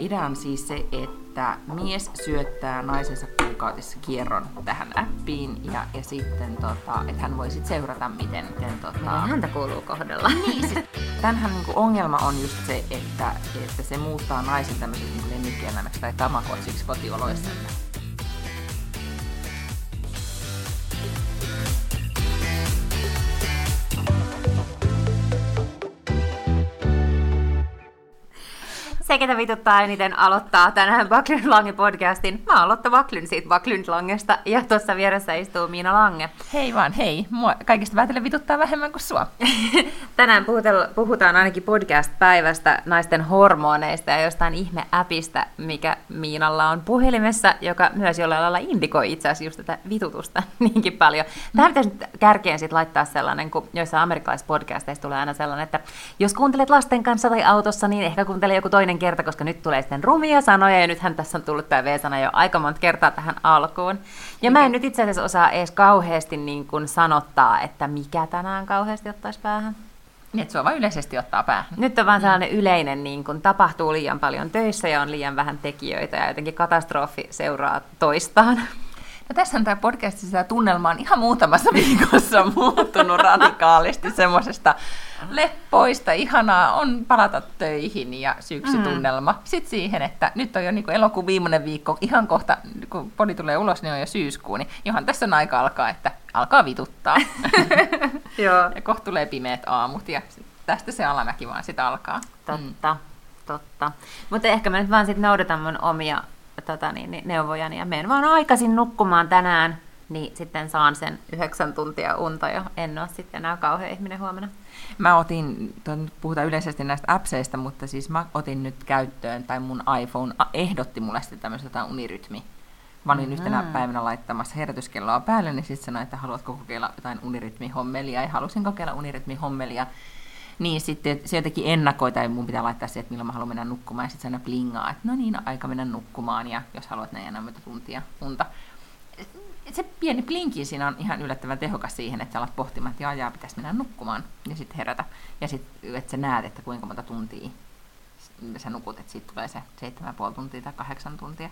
idea on siis se, että mies syöttää naisensa kuukautissa kierron tähän appiin ja, ja sitten, tota, että hän voi sitten seurata, miten... miten tota... Häntä kuuluu kohdella. Niin, siis, tämänhän niin ongelma on just se, että, että se muuttaa naisen tämmöiseksi niin lemmikkieläimeksi tai tamakotsiksi kotioloissa. Ketä vituttaa eniten aloittaa tänään Baklund Lange podcastin. Mä oon Lotta Baklund siitä Baklund Langesta ja tuossa vieressä istuu Miina Lange. Hei vaan, hei. Mua kaikista väitellen vituttaa vähemmän kuin sua. tänään puhutaan ainakin podcast-päivästä naisten hormoneista ja jostain ihme-äpistä, mikä Miinalla on puhelimessa, joka myös jollain lailla indikoi itse asiassa just tätä vitutusta niinkin paljon. Tähän pitäisi nyt kärkeen sit laittaa sellainen, kun joissa amerikkalaisissa podcasteissa tulee aina sellainen, että jos kuuntelet lasten kanssa tai autossa, niin ehkä kuuntelee joku toinen kerta, koska nyt tulee sitten rumia sanoja, ja nythän tässä on tullut tämä V-sana jo aika monta kertaa tähän alkuun. Ja mä en nyt itse asiassa osaa edes kauheasti niin kuin sanottaa, että mikä tänään kauheasti ottaisi päähän. Niin, että se on vain yleisesti ottaa päähän. Nyt on vaan sellainen yleinen, niin kun tapahtuu liian paljon töissä ja on liian vähän tekijöitä ja jotenkin katastrofi seuraa toistaan. No tässähän tämä podcast, tämä tunnelma on ihan muutamassa viikossa muuttunut radikaalisti semmoisesta leppoista, ihanaa on palata töihin ja syksytunnelma. Mm. Sitten siihen, että nyt on jo niin elokuun viimeinen viikko, ihan kohta, kun poli tulee ulos, niin on jo syyskuu, niin johan tässä on aika alkaa, että alkaa vituttaa. Joo. ja kohta tulee pimeät aamut ja tästä se alamäki vaan sitten alkaa. Totta, mm. totta. Mutta ehkä mä nyt vaan sitten noudatan mun omia tota, niin, niin, neuvojani ja menen vaan aikaisin nukkumaan tänään, niin sitten saan sen yhdeksän tuntia unta ja en ole sitten enää kauhean ihminen huomenna. Mä otin, puhutaan yleisesti näistä appseista, mutta siis mä otin nyt käyttöön, tai mun iPhone ehdotti mulle sitten tämmöistä unirytmi. Mä olin mm-hmm. yhtenä päivänä laittamassa herätyskelloa päälle, niin sitten sanoin, että haluatko kokeilla jotain unirytmihommelia, ja halusin kokeilla unirytmihommelia. Niin sitten se jotenkin ennakoi, tai mun pitää laittaa se, että milloin mä haluan mennä nukkumaan, ja sitten se aina plingaa, että no niin, aika mennä nukkumaan, ja jos haluat näin enää tuntia unta se pieni blinki siinä on ihan yllättävän tehokas siihen, että sä alat pohtimaan, että jaa pitäisi mennä nukkumaan ja sitten herätä. Ja sitten, että sä näet, että kuinka monta tuntia sä nukut, että siitä tulee se 7,5 tuntia tai 8 tuntia.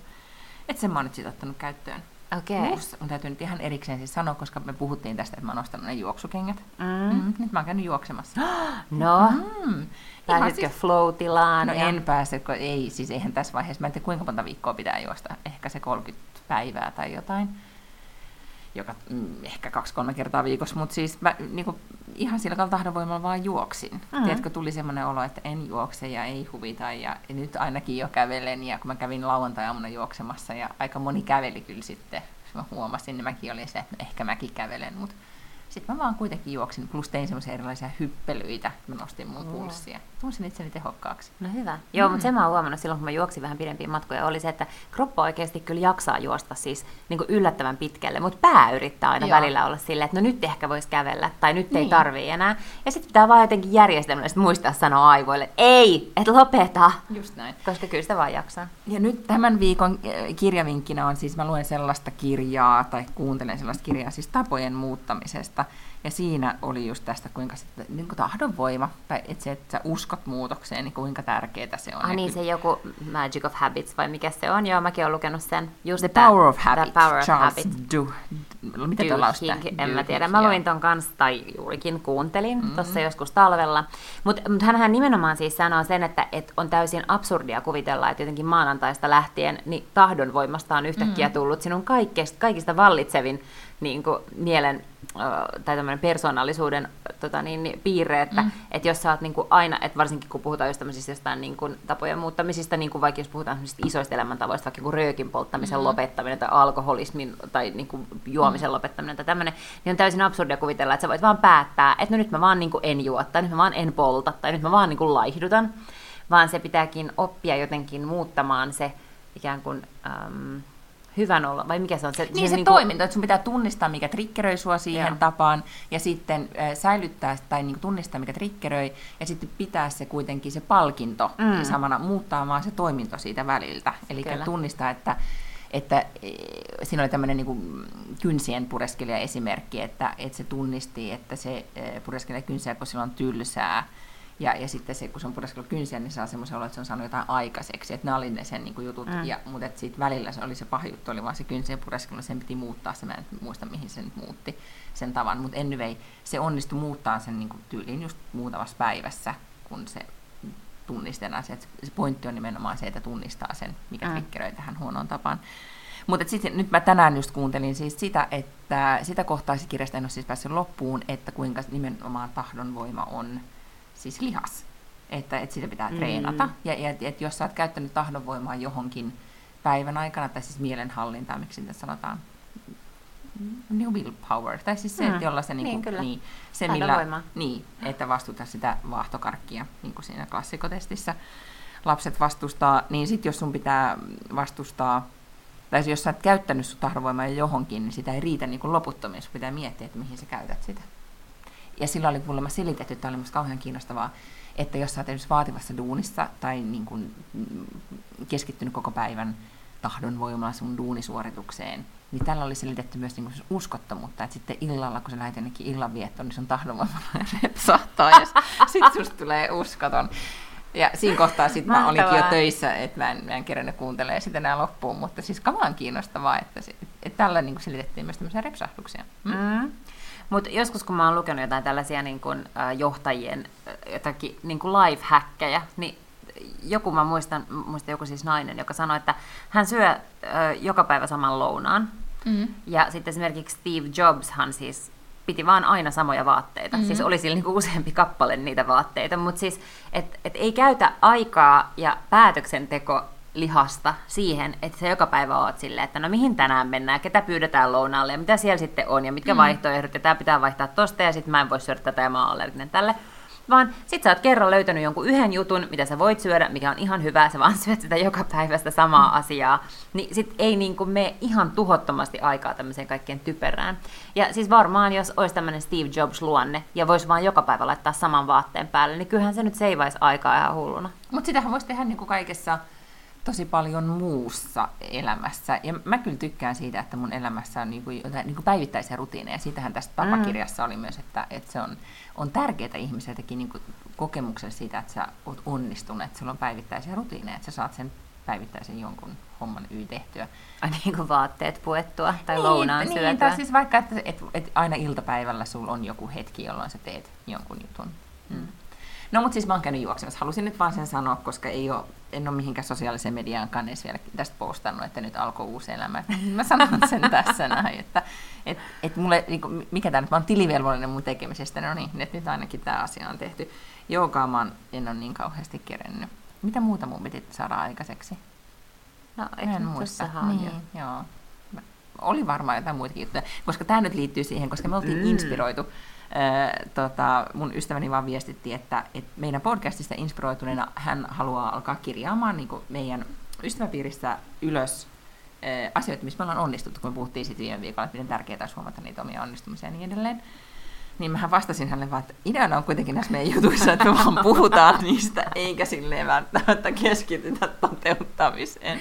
Että sen mä oon nyt sitten ottanut käyttöön. Okei. Okay. Plus, on täytyy nyt ihan erikseen siis sanoa, koska me puhuttiin tästä, että mä oon ostanut ne juoksukengät. Mm. Mm, nyt mä oon käynyt juoksemassa. No, mm. pääsitkö siis, flow-tilaan? No ja... en pääse, kun ei, siis eihän tässä vaiheessa, mä en tiedä kuinka monta viikkoa pitää juosta, ehkä se 30 päivää tai jotain joka mm, ehkä kaksi-kolme kertaa viikossa, mutta siis mä niin kuin, ihan sillä tahdonvoimalla vaan juoksin. Mm-hmm. Tiedätkö, tuli semmoinen olo, että en juokse ja ei huvita ja, ja nyt ainakin jo kävelen ja kun mä kävin lauantai-aamuna juoksemassa ja aika moni käveli kyllä sitten, mä huomasin, niin mäkin olin se, että ehkä mäkin kävelen, mutta sitten mä vaan kuitenkin juoksin, plus tein semmoisia erilaisia hyppelyitä, mä nostin mun pulssia. Tunsin itseni tehokkaaksi. No hyvä. Joo, mm. mutta se mä oon huomannut silloin, kun mä juoksin vähän pidempiä matkoja, oli se, että kroppa oikeasti kyllä jaksaa juosta siis niin kuin yllättävän pitkälle, mutta pää yrittää aina Joo. välillä olla silleen, että no nyt ehkä voisi kävellä, tai nyt niin. ei tarvii enää. Ja sitten pitää vaan jotenkin järjestelmällisesti muistaa sanoa aivoille, ei, et lopeta. Just näin. Koska kyllä sitä vaan jaksaa. Ja nyt tämän viikon eh, kirjavinkkinä on siis, mä luen sellaista kirjaa, tai kuuntelen sellaista kirjaa, siis tapojen muuttamisesta, ja siinä oli just tästä, kuinka sitten, niin kuin tahdonvoima, tai että se, että sä uskot muutokseen, niin kuinka tärkeää se on. Ah niin, se joku Magic of Habits, vai mikä se on? Joo, mäkin olen lukenut sen. Just The Power of Habit, the power of Charles habit. Du, miten tuo En mä tiedä, mä luin ton kanssa, tai juurikin kuuntelin mm-hmm. tuossa joskus talvella. Mutta mut hänhän nimenomaan siis sanoo sen, että et on täysin absurdia kuvitella, että jotenkin maanantaista lähtien niin tahdonvoimasta on yhtäkkiä mm-hmm. tullut sinun kaikista, kaikista vallitsevin niin kuin mielen tai tämmöinen persoonallisuuden tota niin, niin, piirre, että mm. et jos sä oot niin kuin aina, että varsinkin kun puhutaan just tämmöisistä jostain niin kuin, tapojen muuttamisista, niin kuin vaikka jos puhutaan isoista elämäntavoista, vaikka kuin röökin polttamisen mm. lopettaminen tai alkoholismin tai niin kuin, juomisen mm. lopettaminen tai tämmöinen, niin on täysin absurdia kuvitella, että sä voit vaan päättää, että no nyt mä vaan niin kuin en juo, tai nyt mä vaan en polta, tai nyt mä vaan niin kuin laihdutan, vaan se pitääkin oppia jotenkin muuttamaan se ikään kuin... Ähm, hyvän olla, vai mikä se on? Se, niin se, se niin toiminta, että sun pitää tunnistaa, mikä triggeröi sua siihen Joo. tapaan, ja sitten äh, säilyttää tai niin tunnistaa, mikä triggeröi, ja sitten pitää se kuitenkin se palkinto mm. samana, muuttaa vaan se toiminto siitä väliltä. Eli tunnistaa, että että siinä oli tämmöinen niin kynsien pureskelija esimerkki, että, että se tunnisti, että se pureskelee kynsiä, kun sillä on tylsää, Ja, ja sitten se, kun se on pureskellut kynsiä, niin saa semmoisen olo, että se on saanut jotain aikaiseksi. Että ne oli ne sen niin kuin jutut. Mm. Ja, mutta sitten välillä se oli se pahin juttu, oli vaan se kynsien pureskelu, sen piti muuttaa se. Mä en muista, mihin se nyt muutti sen tavan. Mutta anyway, se onnistui muuttaa sen niin kuin tyyliin just muutamassa päivässä, kun se tunnistetaan se. se pointti on nimenomaan se, että tunnistaa sen, mikä mm. triggeröi tähän huonoon tapaan. Mutta sitten nyt mä tänään just kuuntelin siis sitä, että sitä kohtaa kirjasta en ole siis päässyt loppuun, että kuinka nimenomaan tahdonvoima on siis lihas. Että, että sitä pitää mm. treenata. Ja, ja että jos sä oot käyttänyt tahdonvoimaa johonkin päivän aikana, tai siis mielenhallintaa, miksi sitä sanotaan, niin willpower, tai siis se, mm. että jolla se, niinku, niin, niin, se millä, niin, että vastuta sitä vaahtokarkkia, niin kuin siinä klassikotestissä lapset vastustaa, niin sitten jos sun pitää vastustaa, tai jos sä oot käyttänyt sun tahdonvoimaa johonkin, niin sitä ei riitä niin kuin loputtomiin, sun pitää miettiä, että mihin sä käytät sitä. Ja silloin oli kuulemma selitetty, että tämä oli musta kauhean kiinnostavaa, että jos sä oot vaativassa duunissa tai niin kuin keskittynyt koko päivän tahdonvoimalla sun duunisuoritukseen, niin tällä oli selitetty myös niin uskottomuutta, että sitten illalla, kun sä lähdet jonnekin illanviettoon, niin sun tahdonvoimalla repsahtaa ja sitten susta tulee uskoton. Ja siinä kohtaa sitten mä olinkin jo töissä, että mä en, mä en kerännyt kuuntelemaan sitä enää loppuun, mutta siis kamaan kiinnostavaa, että, se, että tällä niin selitettiin myös tämmöisiä repsahduksia. Mm? Mm. Mutta joskus kun mä oon lukenut jotain tällaisia niin kun, äh, johtajien jotakin niin kun life-häkkejä, niin joku, mä muistan, muistan joku siis nainen, joka sanoi, että hän syö äh, joka päivä saman lounaan. Mm-hmm. Ja sitten esimerkiksi Steve Jobshan siis piti vaan aina samoja vaatteita. Mm-hmm. Siis oli sillä niinku useampi kappale niitä vaatteita, mutta siis et, et ei käytä aikaa ja päätöksenteko lihasta siihen, että sä joka päivä oot silleen, että no mihin tänään mennään, ketä pyydetään lounaalle ja mitä siellä sitten on ja mitkä mm. vaihtoehdot ja tämä pitää vaihtaa tosta ja sitten mä en voi syödä tätä ja mä oon allerginen tälle. Vaan sit sä oot kerran löytänyt jonkun yhden jutun, mitä sä voit syödä, mikä on ihan hyvää, sä vaan syöt sitä joka päivästä samaa mm. asiaa. Niin sit ei niinku mene ihan tuhottomasti aikaa tämmöiseen kaikkeen typerään. Ja siis varmaan, jos olisi tämmöinen Steve Jobs-luonne ja voisi vaan joka päivä laittaa saman vaatteen päälle, niin kyllähän se nyt seivaisi aikaa ihan hulluna. Mutta sitähän voisi tehdä niinku kaikessa tosi paljon muussa elämässä. Ja mä kyllä tykkään siitä, että mun elämässä on niinku jotain niinku päivittäisiä rutiineja. Siitähän tässä tapakirjassa oli myös, että, että se on, on tärkeää ihmiseltäkin niinku kokemuksen siitä, että sä oot onnistunut, että sulla on päivittäisiä rutiineja, että sä saat sen päivittäisen jonkun homman yli tehtyä. Ai niin kuin vaatteet puettua tai niin, lounaan niin, syötyä. Tai siis vaikka, että et, et aina iltapäivällä sulla on joku hetki, jolloin sä teet jonkun jutun. Mm. No mutta siis mä oon käynyt juoksemassa. Halusin nyt vaan sen sanoa, koska ei ole, en ole mihinkään sosiaaliseen mediaan edes vielä tästä postannut, että nyt alkoi uusi elämä. Mä sanon sen tässä näin, että et, et mulle, niin kuin, mikä tämä nyt, mä oon tilivelvollinen mun tekemisestä, no niin, että nyt ainakin tämä asia on tehty. Joogaa mä en ole niin kauheasti kerennyt. Mitä muuta mun piti saada aikaiseksi? No, en muista. Niin, jo. joo. Oli varmaan jotain muitakin juttuja, koska tämä nyt liittyy siihen, koska me oltiin mm. inspiroitu tota, mun ystäväni vaan viestitti, että, että meidän podcastista inspiroituneena hän haluaa alkaa kirjaamaan niin meidän ystäväpiirissä ylös asioita, missä me ollaan onnistuttu, kun puhuttiin sitten viime viikolla, että miten tärkeää olisi huomata niitä omia onnistumisia ja niin edelleen. Niin mä vastasin hänelle vaan, että ideana on kuitenkin näissä meidän jutuissa, että me vaan puhutaan niistä, eikä silleen välttämättä keskitytä toteuttamiseen.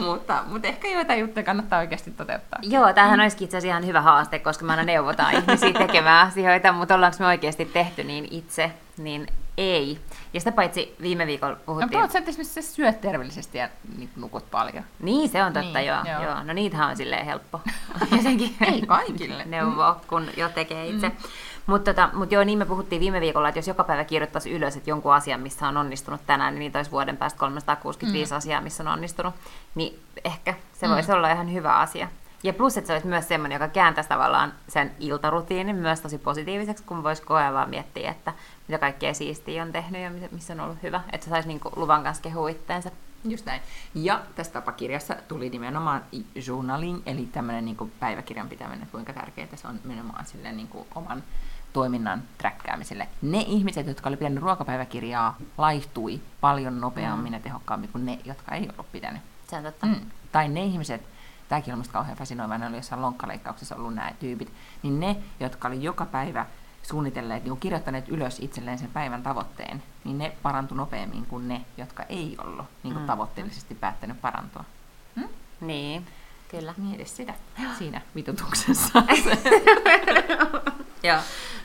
mutta, mutta ehkä joitain juttuja kannattaa oikeasti toteuttaa. Joo, tämähän olisikin itse asiassa ihan hyvä haaste, koska mä aina neuvotaan ihmisiä tekemään asioita, mutta ollaanko me oikeasti tehty niin itse, niin ei. Ja sitä paitsi viime viikolla puhuttiin... No, että esimerkiksi sä syöt terveellisesti ja niin, nukut paljon. Niin, se on totta, niin, joo, joo. joo. No niitähän on silleen helppo. Jotenkin ei kaikille. neuvoa, kun jo tekee itse. Mm. Mutta tota, mut joo, niin me puhuttiin viime viikolla, että jos joka päivä kirjoittaisi ylös, että jonkun asian, missä on onnistunut tänään, niin niitä olisi vuoden päästä 365 mm. asiaa, missä on onnistunut, niin ehkä se mm. voisi olla ihan hyvä asia. Ja plus, että se olisi myös semmoinen, joka kääntäisi tavallaan sen iltarutiinin myös tosi positiiviseksi, kun voisi koea vaan miettiä, että mitä kaikkea siistiä on tehnyt ja missä on ollut hyvä. Että se saisi niinku luvan kanssa kehua itteensä. Just näin. Ja tässä tapakirjassa tuli nimenomaan journaling, eli tämmöinen niinku päiväkirjan pitäminen, kuinka tärkeää se on nimenomaan niinku oman toiminnan träkkäämiselle. Ne ihmiset, jotka oli pitänyt ruokapäiväkirjaa, laihtui paljon nopeammin mm. ja tehokkaammin kuin ne, jotka ei ollut pitänyt. Se on totta. Mm. Tai ne ihmiset, tämäkin on minusta kauhean fasinoiva, ne oli jossain lonkkaleikkauksessa ollut nämä tyypit, niin ne, jotka oli joka päivä suunnitelleet, niin kirjoittaneet ylös itselleen sen päivän tavoitteen, niin ne parantu nopeammin kuin ne, jotka ei ollut niin kuin mm. tavoitteellisesti päättänyt parantua. Hmm? Niin, kyllä. Mieti sitä siinä vitutuksessa. Joo.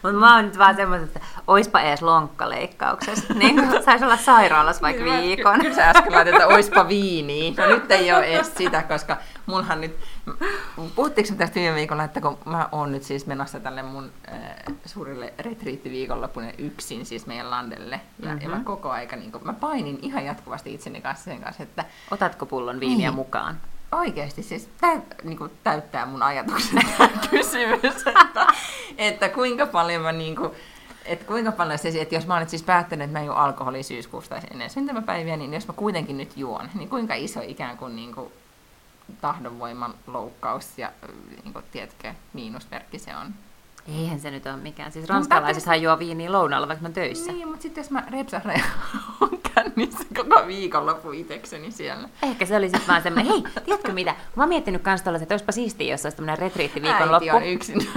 Mutta mä oon nyt vaan semmoinen, että oispa edes lonkkaleikkauksessa. Niin kuin saisi olla sairaalassa vaikka niin, viikon. Kyllä sä äsken laitit, että oispa viiniä. No nyt ei ole edes sitä, koska munhan nyt... Puhuttiinko tästä viime viikolla, että kun mä oon nyt siis menossa tälle mun äh, suurille retriittiviikonloppuun yksin siis meidän landelle. Ja, mm-hmm. ja mä mhm. koko aika, niin kun, mä painin ihan jatkuvasti itseni kanssa sen kanssa, että... Otatko pullon viiniä niin. mukaan? Oikeasti siis täyt, niin kuin täyttää mun ajatuksen kysymys, että, että kuinka paljon mä niin kuin, että kuinka paljon se, että jos mä olen siis päättänyt, että mä juon alkoholia syyskuusta ennen syntymäpäiviä, niin jos mä kuitenkin nyt juon, niin kuinka iso ikään kuin, niin kuin tahdonvoiman loukkaus ja niin kuin, tiedätkö, miinusmerkki se on. Eihän se nyt ole mikään. Siis ranskalaisethan juo viiniä lounaalla, vaikka mä töissä. Niin, mutta sitten jos mä repsahdan on kännissä koko viikonloppu itekseni siellä. Ehkä se oli sitten vaan semmoinen, hei, tiedätkö mitä? Mä oon miettinyt kans tuolla, että olisipa siistiä, jos olisi tämmöinen retriittiviikonloppu. Äiti on yksin.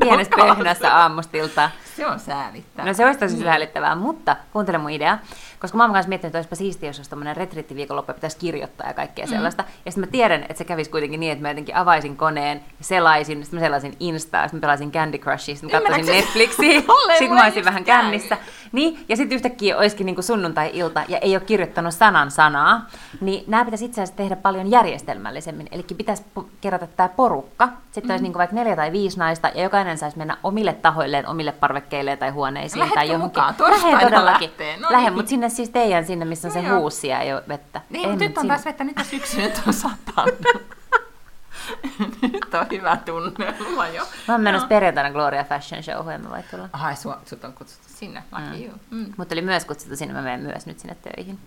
Pienessä pöhnässä aamustilta. Se on säälittävää. No se olisi tosi säälittävää, mutta kuuntele mun idea. Koska mä oon myös miettinyt, että olisipa siistiä, jos olisi tämmöinen retriittiviikonloppu pitäisi kirjoittaa ja kaikkea mm. sellaista. Ja sitten mä tiedän, että se kävisi kuitenkin niin, että mä jotenkin avaisin koneen, selaisin, sitten mä selaisin Instaa, sitten mä pelaisin Candy Crushia, sitten mä katsoisin Netflixiä, sitten mä olisin vähän kännissä. Niin, ja sitten yhtäkkiä olisikin niin sunnuntai-ilta ja ei ole kirjoittanut sanan sanaa, niin nämä pitäisi itse asiassa tehdä paljon järjestelmällisemmin. Eli pitäisi kerätä tämä porukka, sitten mm. olisi niin vaikka neljä tai viisi naista, ja jokainen saisi mennä omille tahoilleen, omille parvekkeilleen tai huoneisiin Lähetkö tai johonkin. Lähden todellakin. No Lähden, niin. mutta sinne siis teidän sinne, missä on no se joo. huussi ja vettä. Niin, mutta nyt on taas vettä, nyt on syksy, nyt on satanut. Nyt on hyvä tunnelma jo. Mä oon menossa no. perjantaina Gloria Fashion Showhun, en mä voi tulla. Ai, sut on kutsuttu sinne, mm. mm. Mutta oli myös kutsuttu sinne, mä menen myös nyt sinne töihin.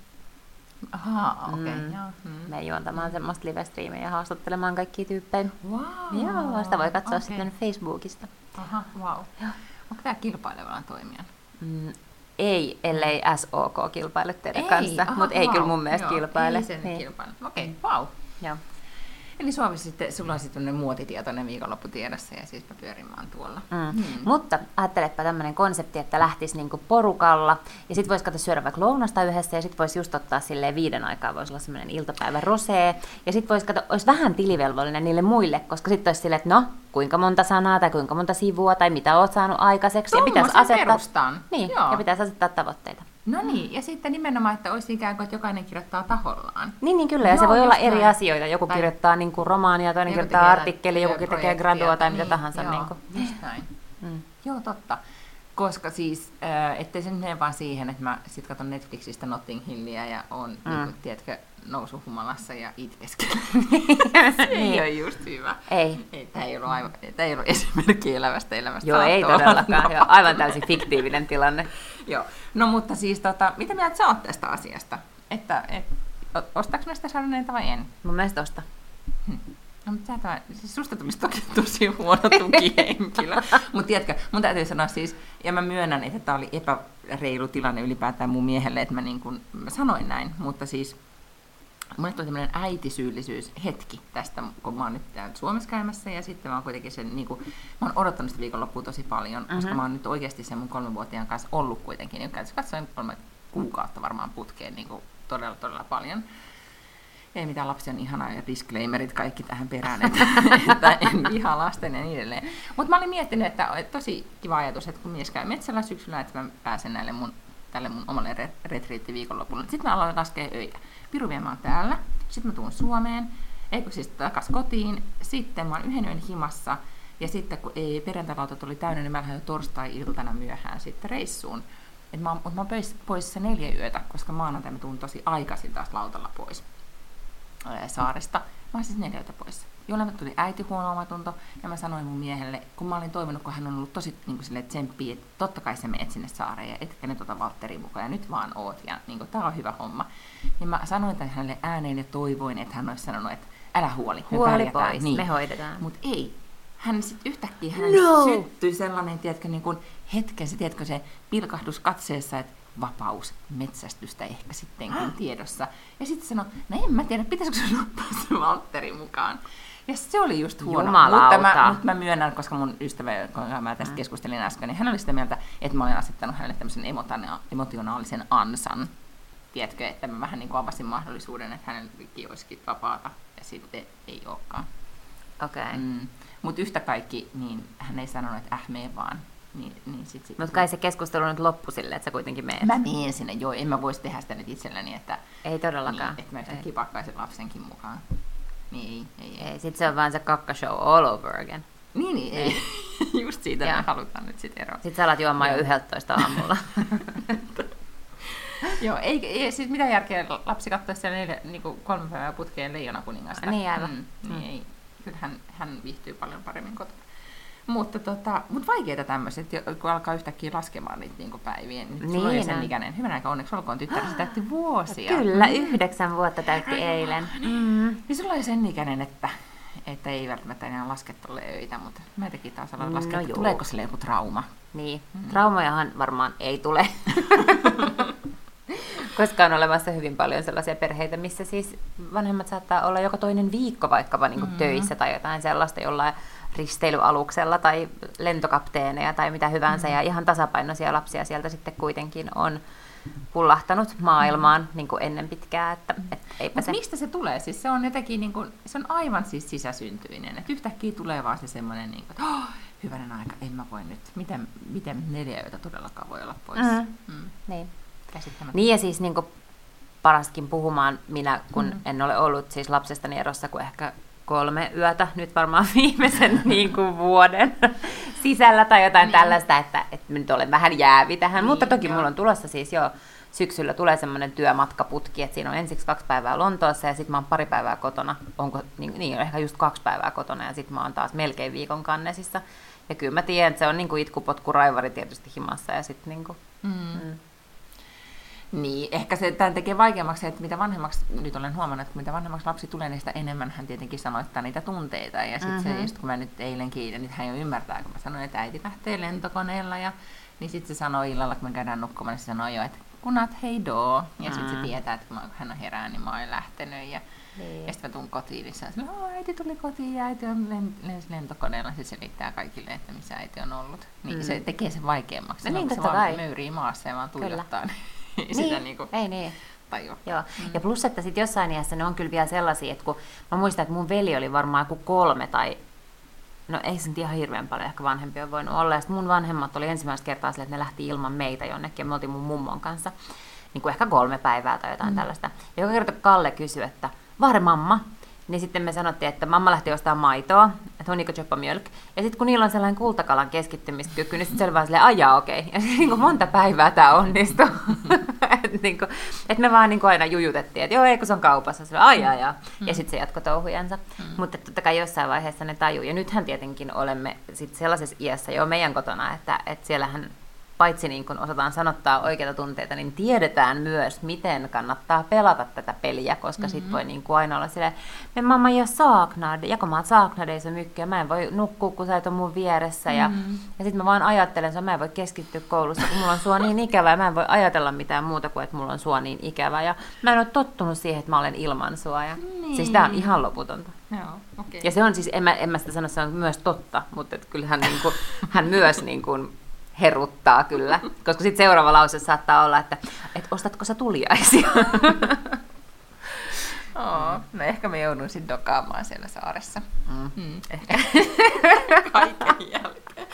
Ahaa, okei, okay, mm. joo. Mm. Me juontamaan mm. semmoista live-striimiä ja haastattelemaan kaikkia tyyppejä. Wow. Joo, sitä voi katsoa okay. sitten Facebookista. Aha, wow. Onko tämä kilpailevana toimijana? Mm, ei, ellei SOK kilpaile teidän ei, kanssa, mutta ei kyllä mun mielestä joo, kilpaile. Ei sen niin. kilpaile. Okei, okay, wow. Joo. Eli Suomessa sitten, sulla on sitten muotitietoinen viikonlopputiedossa ja siis mä pyörin vaan tuolla. Mm. Hmm. Mutta ajattelepa tämmöinen konsepti, että lähtisi niinku porukalla ja sitten voisi katsoa syödä vaikka lounasta yhdessä ja sitten voisi just ottaa silleen viiden aikaa, voisi olla semmoinen iltapäivä rosee ja sitten voisi katsoa, olisi vähän tilivelvollinen niille muille, koska sitten olisi silleen, että no, kuinka monta sanaa tai kuinka monta sivua tai mitä olet saanut aikaiseksi. ja pitäisi asettaa, perustan. Niin, Joo. ja pitäisi asettaa tavoitteita. No niin, ja sitten nimenomaan, että olisi ikään kuin, että jokainen kirjoittaa tahollaan. Niin, niin kyllä, ja Joo, se voi olla eri näin. asioita. Joku tai... kirjoittaa niin kuin romaania, toinen kirjoittaa artikkeli, joku tekee gradua tai niin, mitä tahansa. Joo, niin kuin. just näin. Mm. Joo, totta. Koska siis, äh, ettei se mene vaan siihen, että mä sit katson Netflixistä Notting Hillia ja on, mm. niin kuin, tiedätkö, nousuhumalassa ja itkeskelen. se ei niin. ole just hyvä. Ei. ei tämä, ei ollut aivan, tämä ei ollut esimerkki elävästä elämästä. Joo, ei todellakaan. Joo, aivan täysin fiktiivinen tilanne. Joo. No mutta siis, tota, mitä mieltä sä oot tästä asiasta? Että, et, ostaks näistä sarneita vai en? Mun mielestä osta. No, mutta sä siis susta tulisi toki tosi huono tukihenkilö. mutta tiedätkö, mun täytyy sanoa siis, ja mä myönnän, että tämä oli epäreilu tilanne ylipäätään mun miehelle, että mä, niin kun, mä sanoin näin, mutta siis Mulle tuli tämmöinen äitisyyllisyys hetki tästä, kun mä oon nyt täällä Suomessa käymässä ja sitten mä oon kuitenkin sen, niin kuin, mä oon odottanut sitä viikonloppua tosi paljon, uh-huh. koska mä oon nyt oikeasti sen mun kolmenvuotiaan kanssa ollut kuitenkin, niin katsoin kolme kuukautta varmaan putkeen niin kuin todella, todella paljon. Ei mitään lapsi on ihanaa ja disclaimerit kaikki tähän perään, että, että en vihaa lasten ja niin edelleen. Mutta mä olin miettinyt, että tosi kiva ajatus, että kun mies käy metsällä syksyllä, että mä pääsen näille mun, tälle mun omalle retriittiviikonlopulle. Sitten mä aloin laskea öitä. Piru mä oon täällä, sitten mä tuun Suomeen, eikö siis takas kotiin, sitten mä oon yhden yön himassa, ja sitten kun ei perjantailauta tuli täynnä, niin mä lähden torstai-iltana myöhään sitten reissuun. Et mä, oon, mä oon pois, poissa neljä yötä, koska maanantai mä tuun tosi aikaisin taas lautalla pois saaresta. Mä oon siis neljä yötä poissa. Jolloin tuli äiti huono omatunto, ja mä sanoin mun miehelle, kun mä olin toivonut, kun hän on ollut tosi niin kuin tsemppiä, että totta kai sä menet sinne saareen, ja etkä nyt ota Valtteri mukaan, ja nyt vaan oot, ja niin kuin, tää on hyvä homma. Niin mä sanoin tämän hänelle ääneen ja toivoin, että hän olisi sanonut, että älä huoli, me huoli pois, niin. me hoidetaan. Mutta ei, hän sitten yhtäkkiä hän no. syttyi sellainen, tiedätkö, niin kuin hetken, se, tiedätkö, se pilkahdus katseessa, että vapaus metsästystä ehkä sittenkin tiedossa. Ja sitten sanoi, no en mä tiedä, pitäisikö sun ottaa se Valtteri mukaan. Ja se oli just huono. Jumalauta. Mutta mä, mutta mä myönnän, koska mun ystävä, kun mä tästä mm. keskustelin äsken, niin hän oli sitä mieltä, että mä olin asettanut hänelle tämmöisen emotionaalisen ansan. Tiedätkö, että mä vähän niin kuin avasin mahdollisuuden, että hänellekin olisikin vapaata ja sitten ei olekaan. Okei. Okay. Mm. Mutta yhtä kaikki, niin hän ei sanonut, että äh, vaan. Niin, niin sit, sit, Mutta kai se keskustelu nyt loppu silleen, että sä kuitenkin meet. Mä menen sinne, joo. En mä voisi tehdä sitä nyt itselläni, että... Ei todellakaan. Niin, että mä yhtäkkiä pakkaisin lapsenkin mukaan. Niin, ei, ei. ei. ei. Sitten se on vaan se kakkashow all over again. Niin, niin ei. Just siitä me halutaan nyt sitten eroa. Sitten sä alat juomaan jo 11 aamulla. Joo, ei, ei siis mitä järkeä lapsi katsoa siellä neljä, niin kuin kolme päivää putkeen Leijona kuningasta. Niin aivan. Mm, niin mm. ei. Kyllä hän, hän viihtyy paljon paremmin kotona. Mutta, tota, mutta vaikeita tämmöiset, kun alkaa yhtäkkiä laskemaan niitä niin päiviä. Nyt niin sulla on jo sen ikäinen. Hyvän aika onneksi olkoon tyttäri, se täytti vuosia. Kyllä, yhdeksän vuotta täytti eilen. Mm. Niin sulla on sen ikäinen, että, että ei välttämättä enää laske tolle öitä, mutta mä teki taas aloin laskea, no että tuleeko sille joku trauma. Niin, mm. traumajahan varmaan ei tule. koska on olemassa hyvin paljon sellaisia perheitä, missä siis vanhemmat saattaa olla joka toinen viikko vaikkapa niin kuin mm-hmm. töissä tai jotain sellaista jollain risteilyaluksella tai lentokapteeneja tai mitä hyvänsä, mm-hmm. ja ihan tasapainoisia lapsia sieltä sitten kuitenkin on pullahtanut maailmaan niin kuin ennen pitkää. Että, et eipä se... mistä se tulee? Siis se on jotenkin, niin kuin, se on aivan siis sisäsyntyinen, että yhtäkkiä tulee vaan se semmoinen, niin kuin, että oh, hyvänen aika, en mä voi nyt, miten, miten neljä yötä todellakaan voi olla pois. Mm-hmm. Mm. Niin. Niin ja siis niin paraskin puhumaan minä, kun mm. en ole ollut siis lapsestani erossa kuin ehkä kolme yötä, nyt varmaan viimeisen niin kuin vuoden sisällä tai jotain niin. tällaista, että, että nyt olen vähän jäävi tähän. Niin, Mutta toki joo. mulla on tulossa siis jo syksyllä tulee semmoinen työmatkaputki, että siinä on ensiksi kaksi päivää Lontoossa ja sitten mä oon pari päivää kotona, onko, niin, niin ehkä just kaksi päivää kotona ja sitten mä oon taas melkein viikon kannesissa. Ja kyllä mä tiedän, että se on niin kuin itkupotku raivari tietysti himassa ja sitten niin kuin, mm. Mm, niin, ehkä se tämän tekee vaikeammaksi, että mitä vanhemmaksi, nyt olen huomannut, että mitä vanhemmaksi lapsi tulee, niin sitä enemmän hän tietenkin sanoittaa niitä tunteita. Ja sitten mm-hmm. se, just kun mä nyt eilen kiitän, niin hän jo ymmärtää, kun mä sanoin, että äiti lähtee lentokoneella, ja niin sitten se sanoo illalla, kun me käydään nukkumaan, niin se sanoo jo, että kunat hei doo. Ja mm-hmm. sitten se tietää, että kun hän on herää, niin mä oon lähtenyt. Ja, niin. ja sitten mä tuun kotiin, niin se on, äiti tuli kotiin ja äiti on lensi lentokoneella. Se selittää kaikille, että missä äiti on ollut. Niin mm. se tekee sen vaikeammaksi. No niin, se vaan möyrii maassa ja vaan tuijottaa. Kyllä. ei niin, sitä niin kuin ei niin. tajua. Joo. Mm. Ja plus, että sitten jossain iässä ne on kyllä vielä sellaisia, että kun mä muistan, että mun veli oli varmaan joku kolme tai no ei se nyt ihan hirveän paljon ehkä vanhempi on voinut olla. Ja mun vanhemmat oli ensimmäistä kertaa sille, että ne lähti ilman meitä jonnekin ja me oltiin mun mummon kanssa niin kuin ehkä kolme päivää tai jotain mm. tällaista. Ja joka kerta Kalle kysyi, että Vahre mamma, niin sitten me sanottiin, että mamma lähti ostamaan maitoa, että on choppa mjölk. Ja sitten kun niillä on sellainen kultakalan keskittymiskyky, niin sitten se oli vaan silleen, ajaa okei. Okay. Ja sitten niin monta päivää tämä onnistui. että niinku, et me vaan niinku aina jujutettiin, että joo, ei kun se on kaupassa. Se ajaa, ajaa. Mm. Ja sitten se jatkoi touhujansa. Mm. Mutta totta kai jossain vaiheessa ne tajuu. Ja nythän tietenkin olemme sit sellaisessa iässä jo meidän kotona, että, että siellähän paitsi niin kun osataan sanottaa oikeita tunteita, niin tiedetään myös, miten kannattaa pelata tätä peliä, koska mm-hmm. sit voi niin kuin aina olla silleen, men mamma jag saknar ja kun mä saknar dig så mycket, mä en voi nukkua, kun sä et ole mun vieressä, mm-hmm. ja, ja sitten mä vaan ajattelen, että mä en voi keskittyä koulussa, kun mulla on sua niin ikävää, mä en voi ajatella mitään muuta kuin, että mulla on sua niin ikävää, ja mä en ole tottunut siihen, että mä olen ilman sua, ja niin. siis tää on ihan loputonta. Joo, okay. Ja se on siis, en mä, en mä sitä sano, se on myös totta, mutta et kyllähän niin kuin, hän myös niin kuin, heruttaa kyllä, koska sitten seuraava lause saattaa olla, että et ostatko sä tuliaisia? Oh, no ehkä me joudun sitten dokaamaan siellä saaressa. Mm. Mm, ehkä. Kaiken jälkeen.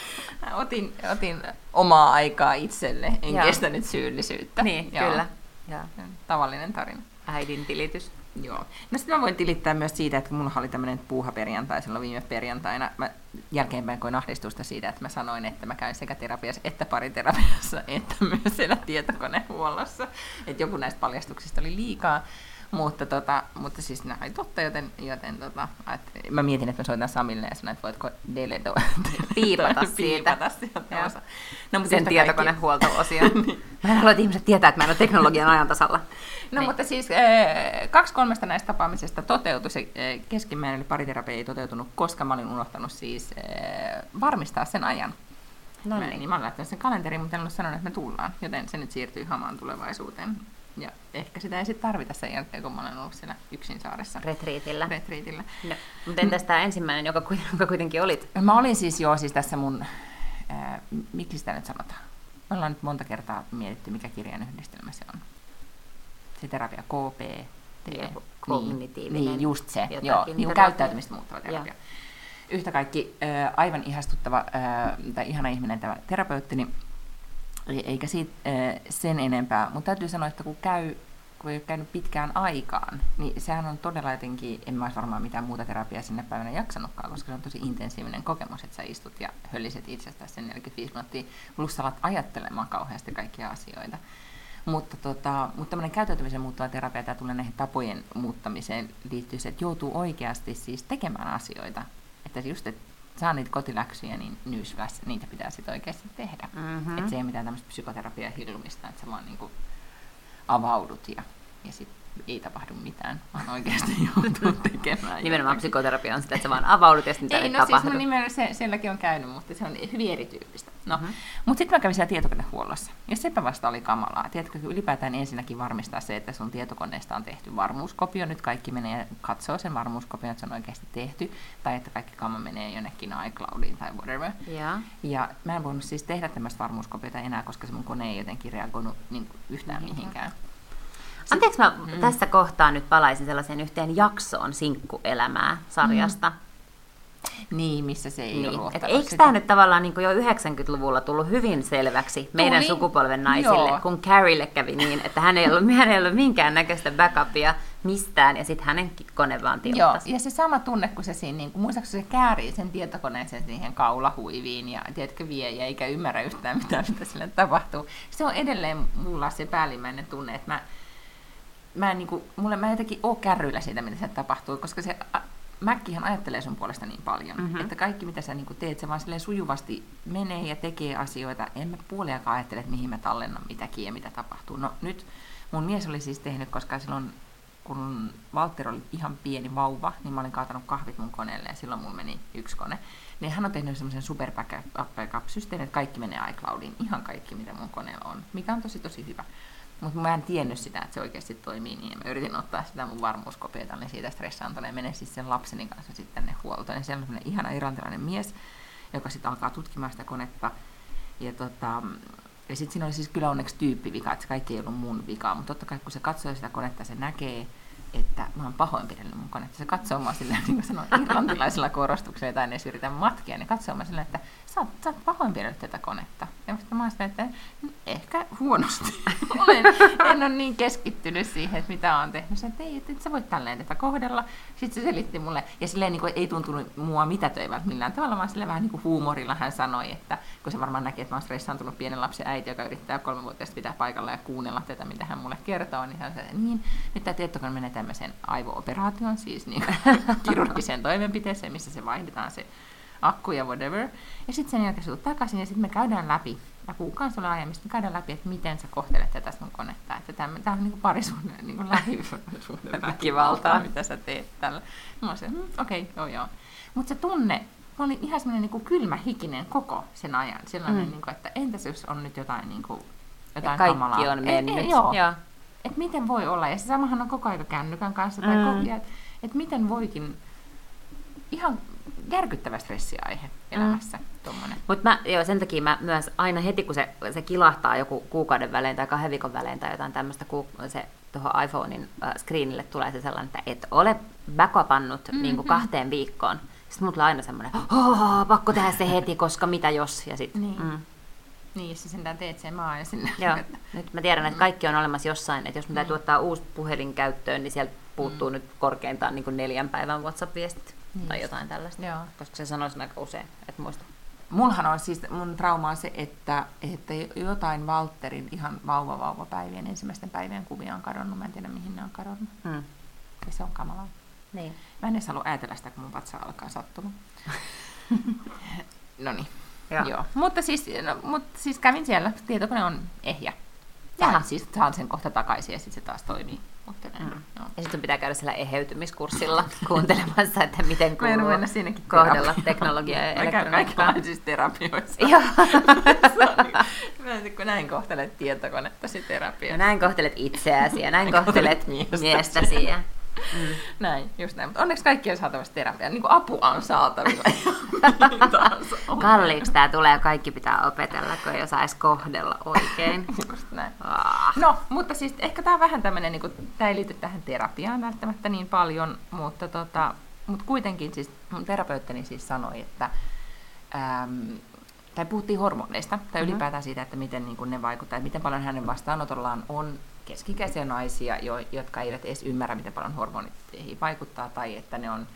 Otin, otin omaa aikaa itselle, en Joo. kestänyt syyllisyyttä. Niin, Joo. kyllä. Joo. Tavallinen tarina. Äidin tilitys. Joo. No sitten mä voin tilittää myös siitä, että mulla oli tämmöinen puuhaperjantai silloin viime perjantaina. Mä jälkeenpäin koin ahdistusta siitä, että mä sanoin, että mä käyn sekä terapiassa että pariterapiassa, että myös siellä tietokonehuollossa. Että joku näistä paljastuksista oli liikaa. Mutta, tota, mutta siis nämä oli totta, joten, joten tota, et, mä mietin, että mä soitan Samille ja sanoin, että voitko deleto, piipata siitä. piipata sieltä. No, mutta Sen tietokonehuolto-osio. niin. Mä en halua, että ihmiset tietää, että mä en ole teknologian ajan tasalla. No niin. mutta siis äh, kaksi kolmesta näistä tapaamisesta toteutui. Se äh, keskimmäinen pariterapia ei toteutunut, koska mä olin unohtanut siis äh, varmistaa sen ajan. No niin. niin. Mä olen laittanut sen kalenteriin, mutta en ole sanonut, että me tullaan, joten se nyt siirtyy hamaan tulevaisuuteen. Ja ehkä sitä ei sitten tarvita sen jälkeen, kun mä olen ollut siellä yksin saaressa. Retriitillä. Retriitillä. No, mutta entäs tämä ensimmäinen, joka, joka kuitenkin olit? Mä olin siis jo siis tässä mun, äh, miksi sitä nyt sanotaan? Me ollaan nyt monta kertaa mietitty, mikä kirjan yhdistelmä se on. Se terapia KP. Kognitiivinen. Niin, niin, just se. Jotakin, joo, niin käyttäytymistä muuttava terapia. Joo. yhtä kaikki äh, aivan ihastuttava äh, tai ihana ihminen tämä terapeutti, niin eikä siitä sen enempää. Mutta täytyy sanoa, että kun käy kun ei ole käynyt pitkään aikaan, niin sehän on todella jotenkin, en mä olisi varmaan mitään muuta terapiaa sinne päivänä jaksanutkaan, koska se on tosi intensiivinen kokemus, että sä istut ja hölliset itsestäsi sen 45 minuuttia, plus alat ajattelemaan kauheasti kaikkia asioita. Mutta, tota, mutta tämmöinen käyttäytymisen muuttava terapia, tämä tulee näihin tapojen muuttamiseen, liittyy se, että joutuu oikeasti siis tekemään asioita. Että just, että saa niitä kotiläksyjä, niin newsflash, niitä pitää sitten oikeasti tehdä. Mm-hmm. Että se ei mitään tämmöistä psykoterapiaa hilumista, että sä vaan niinku avaudut ja, ja sitten ei tapahdu mitään, vaan oikeasti joutuu tekemään. Nimenomaan psykoterapia on sitä, että sä vaan avaudut ja sitten ei, no tapahdu. siis nimenomaan se, sielläkin on käynyt, mutta se on hyvin erityyppistä. No, mm-hmm. Mutta sitten mä kävin siellä tietokonehuollossa, ja sepä vasta oli kamalaa. Tiedätkö, ylipäätään ensinnäkin varmistaa se, että sun tietokoneesta on tehty varmuuskopio. Nyt kaikki menee ja katsoo sen varmuuskopion, että se on oikeasti tehty, tai että kaikki kama menee jonnekin iCloudiin tai whatever. Ja, ja mä en voinut siis tehdä tämmöistä varmuuskopiota enää, koska se mun kone ei jotenkin reagoinut niin yhtään mihinkään. Anteeksi, mä mm. tässä kohtaa nyt palaisin sellaiseen yhteen jaksoon Sinkkuelämää sarjasta. Mm. Niin, missä se ei niin. ole Et Eikö tämä nyt tavallaan niin jo 90-luvulla tullut hyvin selväksi meidän Tuli. sukupolven naisille, Joo. kun Carrielle kävi niin, että hän ei ollut, hän ei ollut minkäännäköistä backupia mistään, ja sitten hänen kone vaan tilttasi. Joo, ja se sama tunne, kun se siinä, niin kun, muistaakseni se käärii sen tietokoneeseen siihen kaulahuiviin, ja tiedätkö, vie, ja eikä ymmärrä yhtään mitään, mitä sille tapahtuu. Se on edelleen mulla se päällimmäinen tunne, että mä mä en, niin kuin, mulle, mä jotenkin oo kärryillä siitä, mitä se tapahtuu, koska se Mäkkihän ajattelee sun puolesta niin paljon, mm-hmm. että kaikki mitä sä niin teet, se vaan sujuvasti menee ja tekee asioita. En mä puoliakaan ajattele, että mihin mä tallennan mitäkin ja mitä tapahtuu. No nyt mun mies oli siis tehnyt, koska silloin kun Walter oli ihan pieni vauva, niin mä olin kaatanut kahvit mun koneelle ja silloin mun meni yksi kone. Niin hän on tehnyt semmoisen super backup-systeemin, että kaikki menee iCloudiin, ihan kaikki mitä mun koneella on, mikä on tosi tosi hyvä. Mutta mä en tiennyt sitä, että se oikeasti toimii niin. Ja mä yritin ottaa sitä mun varmuuskopiota, niin siitä stressaantuneen menen siis sen lapseni kanssa sitten ne huoltoon. Ja siellä on ihana irantilainen mies, joka sitten alkaa tutkimaan sitä konetta. Ja, tota, ja sitten siinä oli siis kyllä onneksi tyyppivika, että kaikki ei ollut mun vika. Mutta totta kai kun se katsoo sitä konetta, se näkee, että mä oon pahoinpidellyt mun konetta. Se katsoo mua silleen, niin kuin sanoin, irlantilaisella korostuksella tai edes yritän matkia, niin katsoo mua silleen, että sä oot, sä oot pahoinpidellyt tätä konetta. Ja mä oon että ehkä huonosti. Olen, en ole niin keskittynyt siihen, että mitä on tehnyt. Sä, että ei, että sä voit tälleen tätä kohdella. Sitten se selitti mulle, ja silleen niin kuin, ei tuntunut mua mitätöivältä millään tavalla, vaan silleen vähän niin kuin huumorilla hän sanoi, että kun se varmaan näkee, että mä oon stressaantunut pienen lapsen äiti, joka yrittää kolmevuotiaasta pitää paikalla ja kuunnella tätä, mitä hän mulle kertoo, niin hän sanoi, niin, nyt tämä tietokone menee tämmöiseen aivooperaatioon, siis niin kirurgiseen toimenpiteeseen, missä se vaihdetaan se akku ja whatever. Ja sitten sen jälkeen tulet takaisin ja sitten me käydään läpi, ja kuukaan sulle aiemmin, me käydään läpi, että miten sä kohtelet tätä sun konetta. Että tämä, tämä on niin parisuhde, niin lähisuhde väkivaltaa, mitä sä teet tällä. Mä olisin, hmm, okei, okay, joo joo. Mutta se tunne, mä olin ihan semmoinen niin kylmä hikinen koko sen ajan. Sellainen, mm. niin kuin, että entäs jos on nyt jotain, niin kuin, jotain ja kaikki kamalaa. on mennyt. Et, et, joo. joo. Et miten voi olla, ja se samahan on koko ajan kännykän kanssa, tai mm. että et miten voikin ihan järkyttävä stressiaihe elämässä. Mm. Mutta joo, sen takia mä myös aina heti, kun se, se kilahtaa joku kuukauden välein tai kahden viikon välein tai jotain tämmöistä, se tuohon iPhonein äh, screenille tulee se sellainen, että et ole backupannut mm-hmm. niin kuin kahteen viikkoon. Sitten mulla tulee aina semmoinen, pakko tehdä se heti, koska mitä jos. Ja sit, niin. Mm. Niin, jos sä sentään teet sen maan ja sinne. Joo, nyt mä tiedän, että kaikki on olemassa jossain, että jos mä täytyy niin. ottaa uusi puhelin käyttöön, niin sieltä puuttuu mm. nyt korkeintaan niin kuin neljän päivän WhatsApp-viestit niin. tai jotain tällaista. Joo. Koska se sanoisi aika usein, että muista. Mulhan on siis, mun trauma on se, että, että jotain Walterin ihan vauva-vauva-päivien ensimmäisten päivien kuvia on kadonnut. Mä en tiedä, mihin ne on kadonnut. Hmm. Ja se on kamalaa. Niin. Mä en edes halua ajatella sitä, kun mun vatsa alkaa sattumaan. no niin. Joo. Joo. Mutta, siis, no, mutta siis kävin siellä. Tietokone on ehjä. Saan, siis saan sen kohta takaisin ja sitten se taas toimii. Mm. no. Ja sitten pitää käydä siellä eheytymiskurssilla kuuntelemassa, että miten kuuluu mennä sinnekin kohdella teknologiaa ja elektroniikkaa. Mä siis terapioissa. Joo. Mä kun näin kohtelet tietokonettasi terapiassa. No näin kohtelet itseäsi ja näin kohtelet miestäsi. Ja... Mm. Näin, just näin. Mutta onneksi kaikki on saatavissa terapiaan. Niin kuin apua on saatavilla. Kalliiksi tämä tulee ja kaikki pitää opetella, kun ei osaisi kohdella oikein. just näin. Ah. No, mutta siis ehkä tämä on vähän tämmöinen, niin tämä ei liity tähän terapiaan välttämättä niin paljon, mutta tota, mut kuitenkin siis mun terapeuttini siis sanoi, että äm, tai puhuttiin hormoneista, tai mm-hmm. ylipäätään siitä, että miten niin kuin ne vaikuttavat, miten paljon hänen vastaanotollaan on keskikäisiä naisia, jo, jotka eivät edes ymmärrä, miten paljon hormonit vaikuttaa, tai että ne on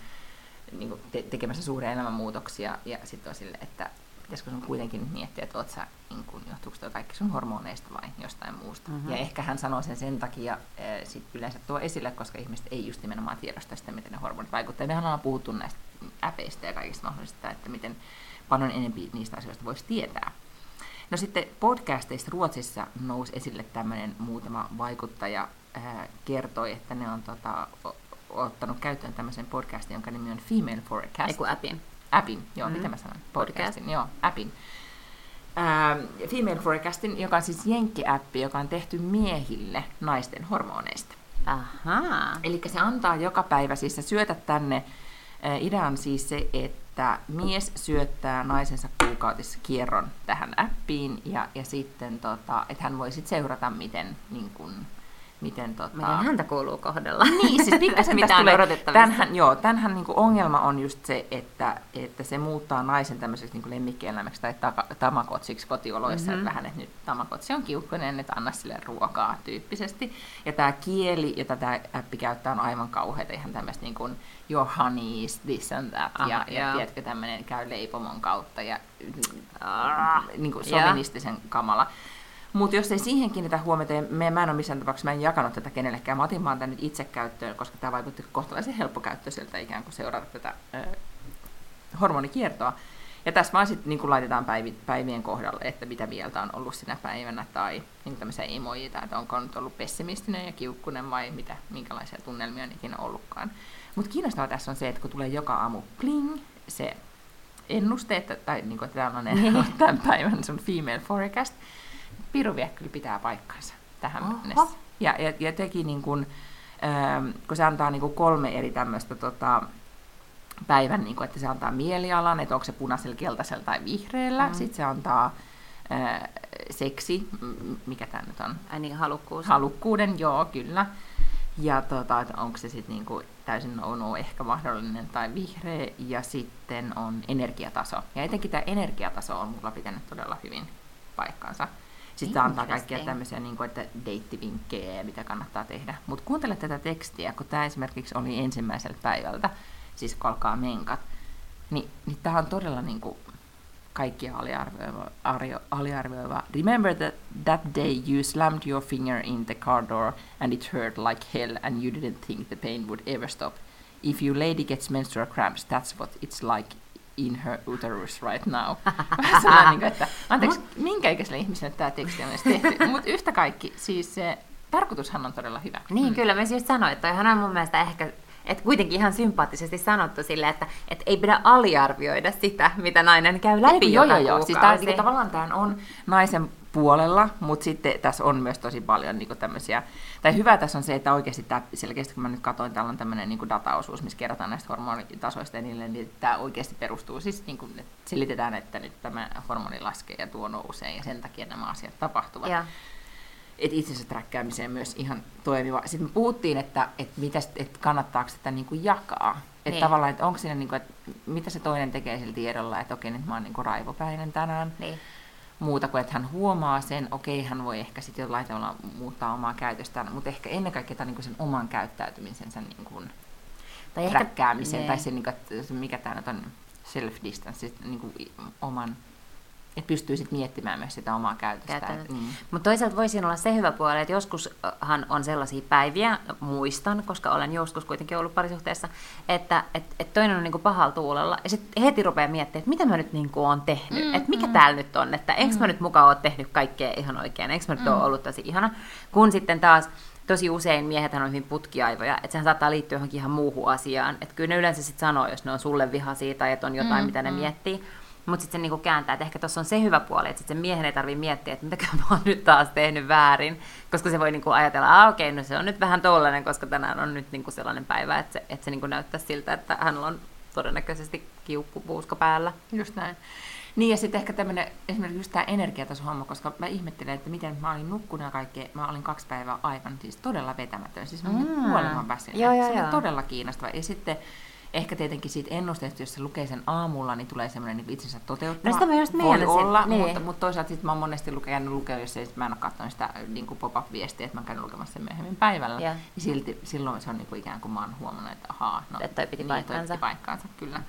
niin kuin, te- tekemässä suuria elämänmuutoksia, ja sitten on sille, että pitäisikö sun kuitenkin miettiä, että sä, niin kun, johtuuko tuo kaikki sun hormoneista vai jostain muusta. Mm-hmm. Ja ehkä hän sanoo sen sen takia äh, sit yleensä tuo esille, koska ihmiset ei just nimenomaan tiedosta sitä, miten ne hormonit vaikuttavat. Mehän ollaan puhuttu näistä äpeistä ja kaikista mahdollisista, että miten paljon enemmän niistä asioista voisi tietää. No sitten podcasteista Ruotsissa nousi esille tämmöinen muutama vaikuttaja äh, kertoi, että ne on tota, ottanut käyttöön tämmöisen podcastin, jonka nimi on Female Forecast. Eiku appin. Appin, joo, mm. mitä mä sanon? Podcastin, Podcast. joo, appin. Uh, Female Forecastin, joka on siis jenkki-appi, joka on tehty miehille naisten hormoneista. Ahaa. Eli se antaa joka päivä, siis sä syötät tänne, uh, idea on siis se, että mies syöttää naisensa kuukautissa kierron tähän appiin, ja, ja sitten, tota, että hän voi sitten seurata, miten niin kun, miten, tota... miten häntä kuuluu kohdella. Niin, siis pikkasen Mitä on odotettavissa. Tämänhän, joo, tämänhän niin ongelma on just se, että, että se muuttaa naisen tämmöiseksi niin lemmikkieläimeksi tai taka, tamakotsiksi kotioloissa, mm-hmm. että vähän, että nyt tamakotsi on kiukkoinen, että anna sille ruokaa tyyppisesti. Ja tämä kieli, jota tämä appi käyttää, on aivan kauheita, ihan tämmöistä niin kuin your honeys, this and that, ah, ja, ja tiedätkö, tämmöinen käy leipomon kautta ja ah, niin kuin sovinistisen kamala. Mutta jos ei siihen kiinnitä huomiota, ja me, mä en ole missään tapauksessa, mä en jakanut tätä kenellekään, mä otin vaan tämän nyt itse käyttöön, koska tämä vaikutti kohtalaisen helppokäyttöiseltä ikään kuin seurata tätä ö, hormonikiertoa. Ja tässä vaan sitten niin laitetaan päivi, päivien kohdalle, että mitä mieltä on ollut sinä päivänä, tai niin tämmöisiä emojita, että onko nyt ollut pessimistinen ja kiukkunen vai mitä, minkälaisia tunnelmia on ikinä ollutkaan. Mutta kiinnostavaa tässä on se, että kun tulee joka aamu kling, se ennuste, että, tai niin kuin, että tällainen on tämän päivän sun female forecast, piru vie kyllä pitää paikkansa tähän Oho. mennessä. Ja, ja, ja teki niin kuin, ähm, kun se antaa niin kuin kolme eri tämmöistä tota, päivän, niin kuin, että se antaa mielialan, että onko se punaisella, keltaisella tai vihreällä. Mm. Sitten se antaa äh, seksi, mikä tämä nyt on? Ai niin, halukkuus. Halukkuuden, joo, kyllä. Ja tota, onko se sitten niinku täysin no, ehkä mahdollinen tai vihreä. Ja sitten on energiataso. Ja etenkin tämä energiataso on mulla pitänyt todella hyvin paikkansa. Sitten antaa kaikkia tämmöisiä, niin kuin, että deittivinkkejä, mitä kannattaa tehdä. Mutta kuuntele tätä tekstiä, kun tämä esimerkiksi oli ensimmäiseltä päivältä, siis kun alkaa menkat, niin, niin tämä on todella niin kuin, kaikkia aliarvioiva, aliarvioiva. Remember that, that day you slammed your finger in the car door and it hurt like hell and you didn't think the pain would ever stop. If your lady gets menstrual cramps, that's what it's like in her uterus right now. Vähän niin kuin, että anteeksi, minkä ikäiselle ihmiselle tämä teksti on edes tehty? Mutta yhtä kaikki, siis se tarkoitushan on todella hyvä. Niin, mm. kyllä, mä siis sanoin, että ihan on mun mielestä ehkä että kuitenkin ihan sympaattisesti sanottu sille, että et ei pidä aliarvioida sitä, mitä nainen käy läpi Ei, joka joo, joo, joo. Siis tää, niin, tavallaan tämä on naisen puolella, mutta sitten tässä on myös tosi paljon niin tämmöisiä, tai hyvä tässä on se, että oikeasti tämä selkeästi, kun mä nyt katsoin, täällä on tämmöinen niin dataosuus, missä kerrotaan näistä hormonitasoista ja niille, niin tämä oikeasti perustuu siis, niin kuin, että selitetään, että nyt tämä hormoni laskee ja tuo nousee ja sen takia nämä asiat tapahtuvat. Ja. Että itsensä träkkäämiseen myös ihan toimiva. Sitten me puhuttiin, että, että, mitäs, että kannattaako sitä niin kuin jakaa. Että niin. tavallaan, että onko siinä, niin kuin, että mitä se toinen tekee sillä tiedolla, että okei, nyt mä oon niin kuin raivopäinen tänään. Niin muuta kuin, että hän huomaa sen, okei, hän voi ehkä sitten jollain tavalla muuttaa omaa käytöstään, mutta ehkä ennen kaikkea tämän, niin sen oman käyttäytymisensä niin kuin, tai ehkä, tai se, niin kuin, mikä tämä nyt on, self-distance, niin kuin, oman että pystyy sitten miettimään myös sitä omaa käytöstä. Mm. Mutta toisaalta voisi olla se hyvä puoli, että joskushan on sellaisia päiviä, muistan, koska olen joskus kuitenkin ollut parisuhteessa, että et, et toinen on niinku pahalla tuulella, ja sitten heti rupeaa miettimään, että mitä mä nyt niinku oon tehnyt, mm, että mikä mm. täällä nyt on, että enkö mm. mä nyt mukaan ole tehnyt kaikkea ihan oikein, enkö mä nyt mm. ole ollut tosi ihana, kun sitten taas tosi usein miehet on hyvin putkiaivoja, että sehän saattaa liittyä johonkin ihan muuhun asiaan. Että kyllä ne yleensä sitten sanoo, jos ne on sulle vihaisia tai että on jotain, mm, mitä ne mm. miettii. Mutta sitten se niinku kääntää, että ehkä tuossa on se hyvä puoli, että sen miehen ei tarvitse miettiä, että mitä mä oon nyt taas tehnyt väärin, koska se voi niinku ajatella, että okei, okay, no se on nyt vähän tollainen, koska tänään on nyt niinku sellainen päivä, että se, että se niinku näyttää siltä, että hänellä on todennäköisesti kiukkupuuska päällä. Just näin. Niin ja sitten ehkä tämmöinen esimerkiksi just tämä energiatasohomma, koska mä ihmettelen, että miten mä olin nukkunut ja kaikkea, mä olin kaksi päivää aivan siis todella vetämätön. Siis mä olin mm. kuoleman väsynyt. Se oli todella kiinnostava. Ja sitten ehkä tietenkin siitä ennusteesta, jos se lukee sen aamulla, niin tulee semmoinen niin itsensä toteuttava. No sitä mä just Voi olla, niin. mutta, mutta toisaalta sit mä oon monesti lukenut lukea, jos ei, mä en ole katsonut sitä niin kuin pop-up-viestiä, että mä käyn lukemassa sen myöhemmin päivällä. Ja. niin silti, silloin se on niin kuin ikään kuin mä oon huomannut, että ahaa, no, että toi piti niin, paikkaansa. Toi piti paikkaansa, kyllä.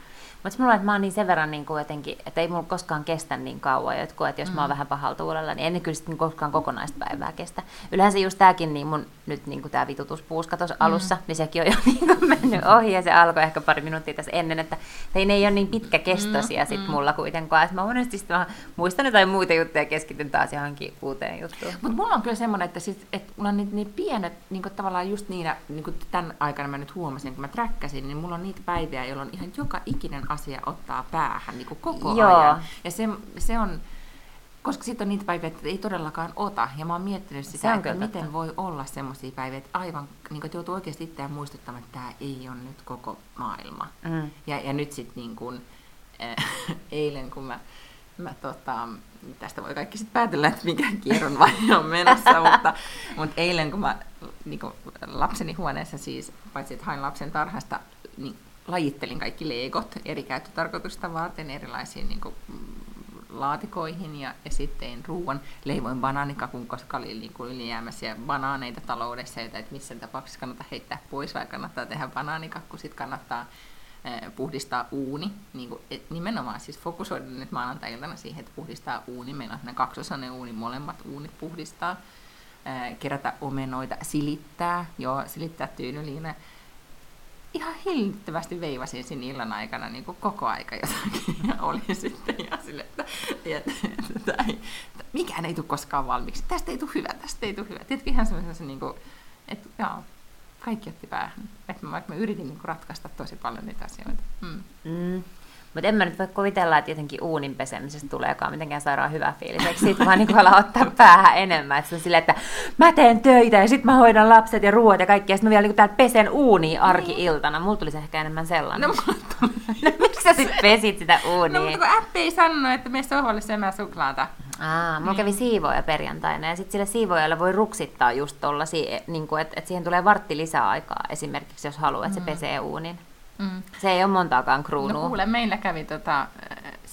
Mutta mulla että mä oon niin sen verran niin kuin jotenkin, että ei mulla koskaan kestä niin kauan jotkut, että jos mm. mä oon mm. vähän pahalla tuulella, niin en kyllä sitten koskaan kokonaista päivää kestä. Yleensä just tääkin, niin mun nyt niin kuin tää vitutuspuuska tuossa mm. alussa, niin sekin on jo niin kuin mennyt ohi ja se alkoi ehkä pari minuuttia tässä ennen, että ei ne ei ole niin pitkäkestoisia mm. sit mm. mulla kuitenkaan. Että mä monesti sit mä muistan jotain muita juttuja ja keskityn taas johonkin uuteen juttuun. Mutta mulla on kyllä semmoinen, että, sit, että mulla on niin, niin pienet, niin kuin tavallaan just niinä, niin kuin tämän aikana mä nyt huomasin, kun mä träkkäsin, niin mulla on niitä päiviä, jolloin ihan joka ikinen asia ottaa päähän niin kuin koko Joo. ajan. Ja se, se on, koska sitten on niitä päiviä, että ei todellakaan ota. Ja mä oon miettinyt sitä, että miten totta. voi olla semmoisia päiviä, että aivan, niin kuin, että joutuu oikeasti itseään muistuttamaan, että tämä ei ole nyt koko maailma. Mm. Ja, ja nyt sitten niin kuin, äh, eilen, kun mä, mä tota, tästä voi kaikki sitten päätellä, että mikä kierron vaihe on menossa, mutta, mutta eilen kun mä niin kuin lapseni huoneessa siis, paitsi että hain lapsen tarhasta, niin lajittelin kaikki leikot eri käyttötarkoitusta varten erilaisiin niin kuin, laatikoihin ja, ja sitten ruoan. Leivoin banaanikakun, koska oli niin kuin ylijäämäisiä banaaneita taloudessa, joita et missään tapauksessa kannata heittää pois, vai kannattaa tehdä banaanikakku. Sitten kannattaa puhdistaa uuni, niin kuin, et nimenomaan siis fokusoida nyt maanantai-iltana siihen, että puhdistaa uuni. Meillä on kaksosainen uuni, molemmat uunit puhdistaa. Kerätä omenoita, silittää, joo, silittää tyynyliina ihan hillittävästi veivasin siinä illan aikana niin kuin koko aika jotakin. Ja olin sitten ihan sille, että, että, että, että että mikään ei tule koskaan valmiiksi. Tästä ei tule hyvä, tästä ei tule hyvä. Tiedätkö ihan semmoisen, niin kuin, että joo, kaikki otti päähän. Että mä, vaikka mä yritin niin kuin ratkaista tosi paljon niitä asioita. Mm. Mm. Mutta en mä nyt voi kuvitella, että jotenkin uunin pesemisestä tuleekaan mitenkään saadaan hyvä fiilis. Eikö siitä vaan niin ottaa päähän enemmän? Että se on silleen, että mä teen töitä ja sitten mä hoidan lapset ja ruoat ja kaikki. Ja sitten mä vielä niin täällä pesen uuni arki-iltana. Mulla tulisi ehkä enemmän sellainen. No, no miksi sä sitten pesit sitä uunia? No mutta kun appi ei sanonut, että me sohvalle syömään suklaata. Aa, mulla niin. kävi siivoja perjantaina ja sitten sille siivojalle voi ruksittaa just tollasia, niin että et siihen tulee vartti lisää aikaa esimerkiksi, jos haluaa, että se mm. pesee uunin. Mm. Se ei ole montaakaan kruunua. No kuule, meillä kävi tota,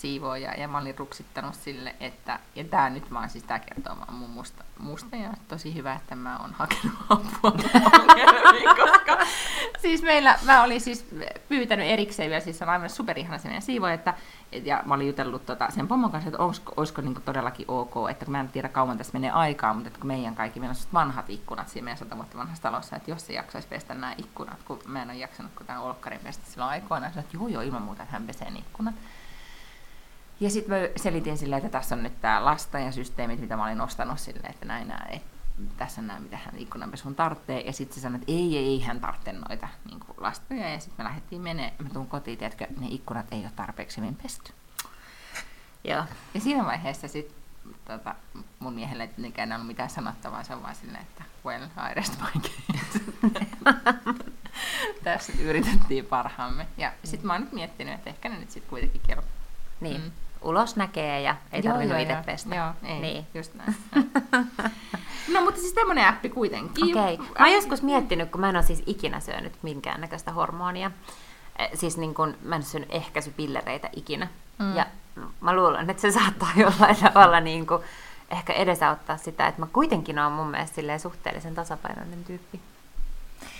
siivoja ja mä olin ruksittanut sille, että, ja tää nyt mä oon siis, tää kertoo mun musta, musta ja tosi hyvä, että mä oon hakenut apua koska siis meillä, mä olin siis pyytänyt erikseen vielä, siis on aivan superihana se meidän siivoja, että ja mä olin jutellut tota, sen pommon kanssa, että olisiko, olisiko niin todellakin ok, että kun mä en tiedä kauan tässä menee aikaa, mutta että kun meidän kaikki, meillä on vanhat ikkunat siinä meidän sata vuotta vanhassa talossa, että jos se jaksaisi pestä nämä ikkunat, kun mä en ole jaksanut kun tämän olkkarin pestä silloin aikoina, että joo joo ilman muuta, että hän pesee ikkunat. Ja sitten mä selitin silleen, että tässä on nyt tämä lasta ja systeemit, mitä mä olin ostanut silleen, että näin nämä, tässä näin, mitä hän ikkunanpesun tarvitsee. Ja sitten se sanoi, että ei, ei, hän tarvitse noita niin lastoja. Ja sitten me lähdettiin menee, mä tuun kotiin, tiedätkö, ne ikkunat ei ole tarpeeksi hyvin pesty. Joo. Ja siinä vaiheessa sitten tota, mun miehelle ei tietenkään ollut mitään sanottavaa, se on vaan silleen, että well, I rest my case. Tässä yritettiin parhaamme. Ja sitten mä oon nyt miettinyt, että ehkä ne nyt sitten kuitenkin kelpaa. Niin. Mm ulos näkee ja ei joo, tarvinnut itse pestä. Joo, ei, niin. just näin. no mutta siis tämmöinen appi kuitenkin. Okei. Okay. Mä oon joskus miettinyt, kun mä en ole siis ikinä syönyt minkäännäköistä hormonia. Siis niin kun, mä en syönyt ehkäisypillereitä ikinä. Mm. Ja mä luulen, että se saattaa jollain tavalla niin kuin ehkä edesauttaa sitä, että mä kuitenkin oon mun mielestä suhteellisen tasapainoinen tyyppi.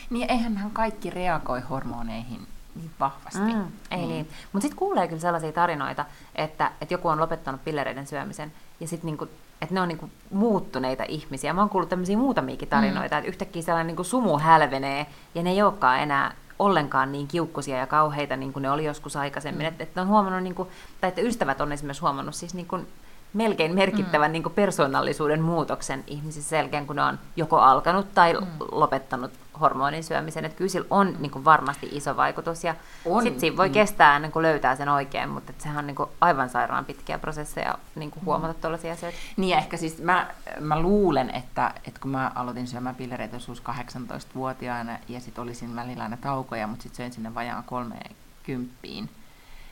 Niin eihän kaikki reagoi hormoneihin niin vahvasti. Mm, ei niin. niin. Mutta sitten kuulee kyllä sellaisia tarinoita, että, että joku on lopettanut pillereiden syömisen ja sitten niinku, että ne on niinku muuttuneita ihmisiä. Mä oon kuullut tämmöisiä muutamiakin mm. tarinoita, mm. että yhtäkkiä sellainen niinku sumu hälvenee ja ne ei olekaan enää ollenkaan niin kiukkusia ja kauheita niin kuin ne oli joskus aikaisemmin. Mm. Että, että on huomannut, niin kuin, tai että ystävät on esimerkiksi huomannut siis niin kuin, melkein merkittävän mm. niin persoonallisuuden muutoksen ihmisissä selkeän, kun ne on joko alkanut tai mm. lopettanut hormonin syömisen. Että kyllä sillä on niin kuin varmasti iso vaikutus ja sitten siinä voi mm. kestää ennen kuin löytää sen oikein, mutta sehän on niin kuin aivan sairaan pitkiä prosesseja niin kuin mm. huomata mm. tuollaisia asioita. Niin ehkä siis mä, mä luulen, että, että kun mä aloitin syömään pillereitä joskus 18-vuotiaana ja sitten olisin välillä aina taukoja, mutta sitten söin sinne vajaan kolmeen kymppiin,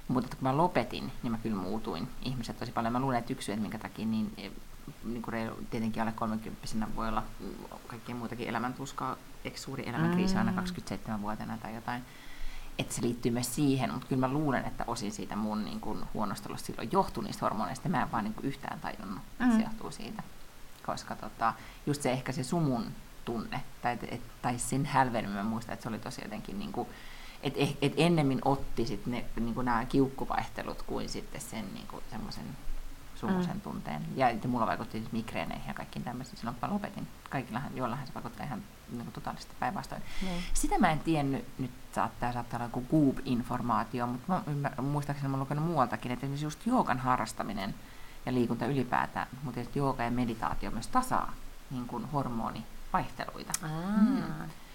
mutta kun mä lopetin, niin mä kyllä muutuin ihmiset tosi paljon. Mä luulen, että yksi syy, että minkä takia niin, niin kuin reilu, tietenkin alle 30 voi olla kaikkea muutakin elämäntuskaa, eikö suuri elämänkriisi mm. aina 27-vuotiaana tai jotain. että se liittyy myös siihen, mutta kyllä mä luulen, että osin siitä mun niin kuin, huonostelusta silloin johtuu niistä hormoneista. Mä en vaan niin kuin, yhtään tajunnut, että mm. se johtuu siitä. Koska tota, just se ehkä se sumun tunne, tai, et, tai sen hälvenen mä muistan, että se oli tosi jotenkin, niin kuin, et, et ennemmin otti sit ne, niin kuin nämä kiukkuvaihtelut kuin sitten sen niin kuin, semmoisen sumuisen mm. tunteen. Ja että mulla vaikutti siis migreeneihin ja kaikkiin tämmöisiin silloin, kun mä lopetin. Kaikillahan, joillahan se vaikuttaa ihan niin kuin totaalisesti päinvastoin. Mm. Sitä mä en tiennyt, nyt saattaa, saattaa olla joku Goop-informaatio, mutta mä ymmär, muistaakseni mä olen lukenut muualtakin, että esimerkiksi just joogan harrastaminen ja liikunta ylipäätään, mutta tietysti jooga ja meditaatio myös tasaa niin kuin hormonivaihteluita. Ah, mm.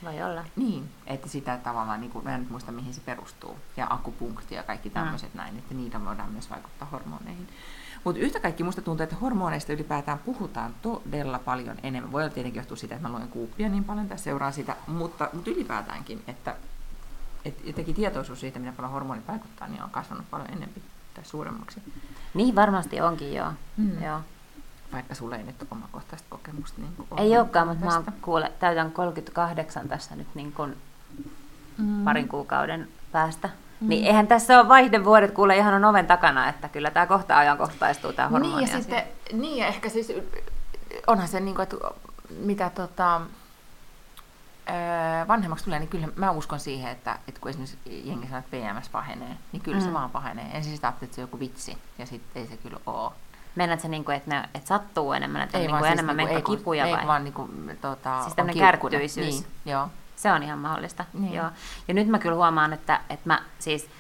Voi olla. Niin, että sitä tavallaan, niin kuin, mä en nyt muista mihin se perustuu, ja akupunktio ja kaikki tämmöiset mm. näin, että niitä voidaan myös vaikuttaa hormoneihin. Mutta yhtä kaikki musta tuntuu, että hormoneista ylipäätään puhutaan todella paljon enemmän. Voi olla tietenkin johtua siitä, että mä luen kuuppia niin paljon tässä seuraa sitä, mutta, mutta ylipäätäänkin, että, että jotenkin tietoisuus siitä, miten paljon hormonit vaikuttaa, niin on kasvanut paljon enemmän tai suuremmaksi. Niin varmasti onkin, joo. Mm. joo. Vaikka sulle ei nyt omakohtaista kokemusta. Niin ei olekaan, mutta mä kuule, täytän 38 tässä nyt niin kuin mm. parin kuukauden päästä. Mm. Niin eihän tässä ole vaihdevuodet, kuule ihan on oven takana, että kyllä tämä kohta ajankohtaistuu tämä hormoni. Niin ja, sitten, niin ja ehkä siis onhan se, niin kuin, että mitä tota, vanhemmaksi tulee, niin kyllä mä uskon siihen, että, että kun esimerkiksi jengi sanoo, että PMS pahenee, niin kyllä mm. se vaan pahenee. Ensin sitä että se on joku vitsi, ja sitten ei se kyllä ole. Meinaat se, niin kuin, että, ne, että sattuu enemmän, että ei on niin siis enemmän niin kuin, kipuja ei, vai? Ei vaan niin kuin, tota, siis tämmöinen kärttyisyys. Niin, joo. Se on ihan mahdollista. Niin. Joo. Ja nyt mä kyllä huomaan, että, että mä siis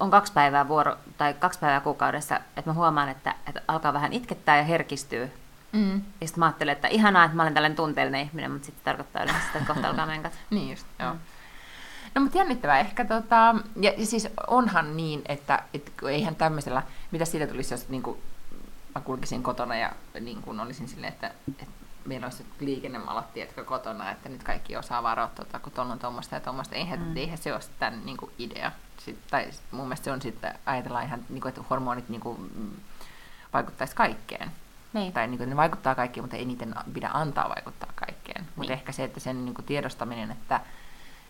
on kaksi päivää vuoro, tai kaksi päivää kuukaudessa, että mä huomaan, että, että alkaa vähän itkettää ja herkistyy. Mm. Ja sitten mä ajattelen, että ihanaa, että mä olen tällainen tunteellinen ihminen, mutta sitten tarkoittaa yleensä sitä, että kohta alkaa menkat. niin just, joo. Mm. No mutta jännittävää ehkä, tota, ja, ja siis onhan niin, että et, eihän tämmöisellä, mitä siitä tulisi, jos niin kuin, mä kulkisin kotona ja niin kuin olisin silleen, että, että meillä olisi liikennemalat, tiedätkö, kotona, että nyt kaikki osaa varoa, tuota, kun tuolla on tuommoista ja tuommoista. Eihän, mm. eihän se ole tämän niin kuin idea. Sit, tai mun mielestä se on sitten, ajatellaan ihan, niin kuin, että hormonit niin kuin, mm, vaikuttaisi kaikkeen. Niin. Tai niin kuin, ne vaikuttaa kaikkeen, mutta ei niiden pidä antaa vaikuttaa kaikkeen. Niin. Mutta ehkä se, että sen niin kuin, tiedostaminen, että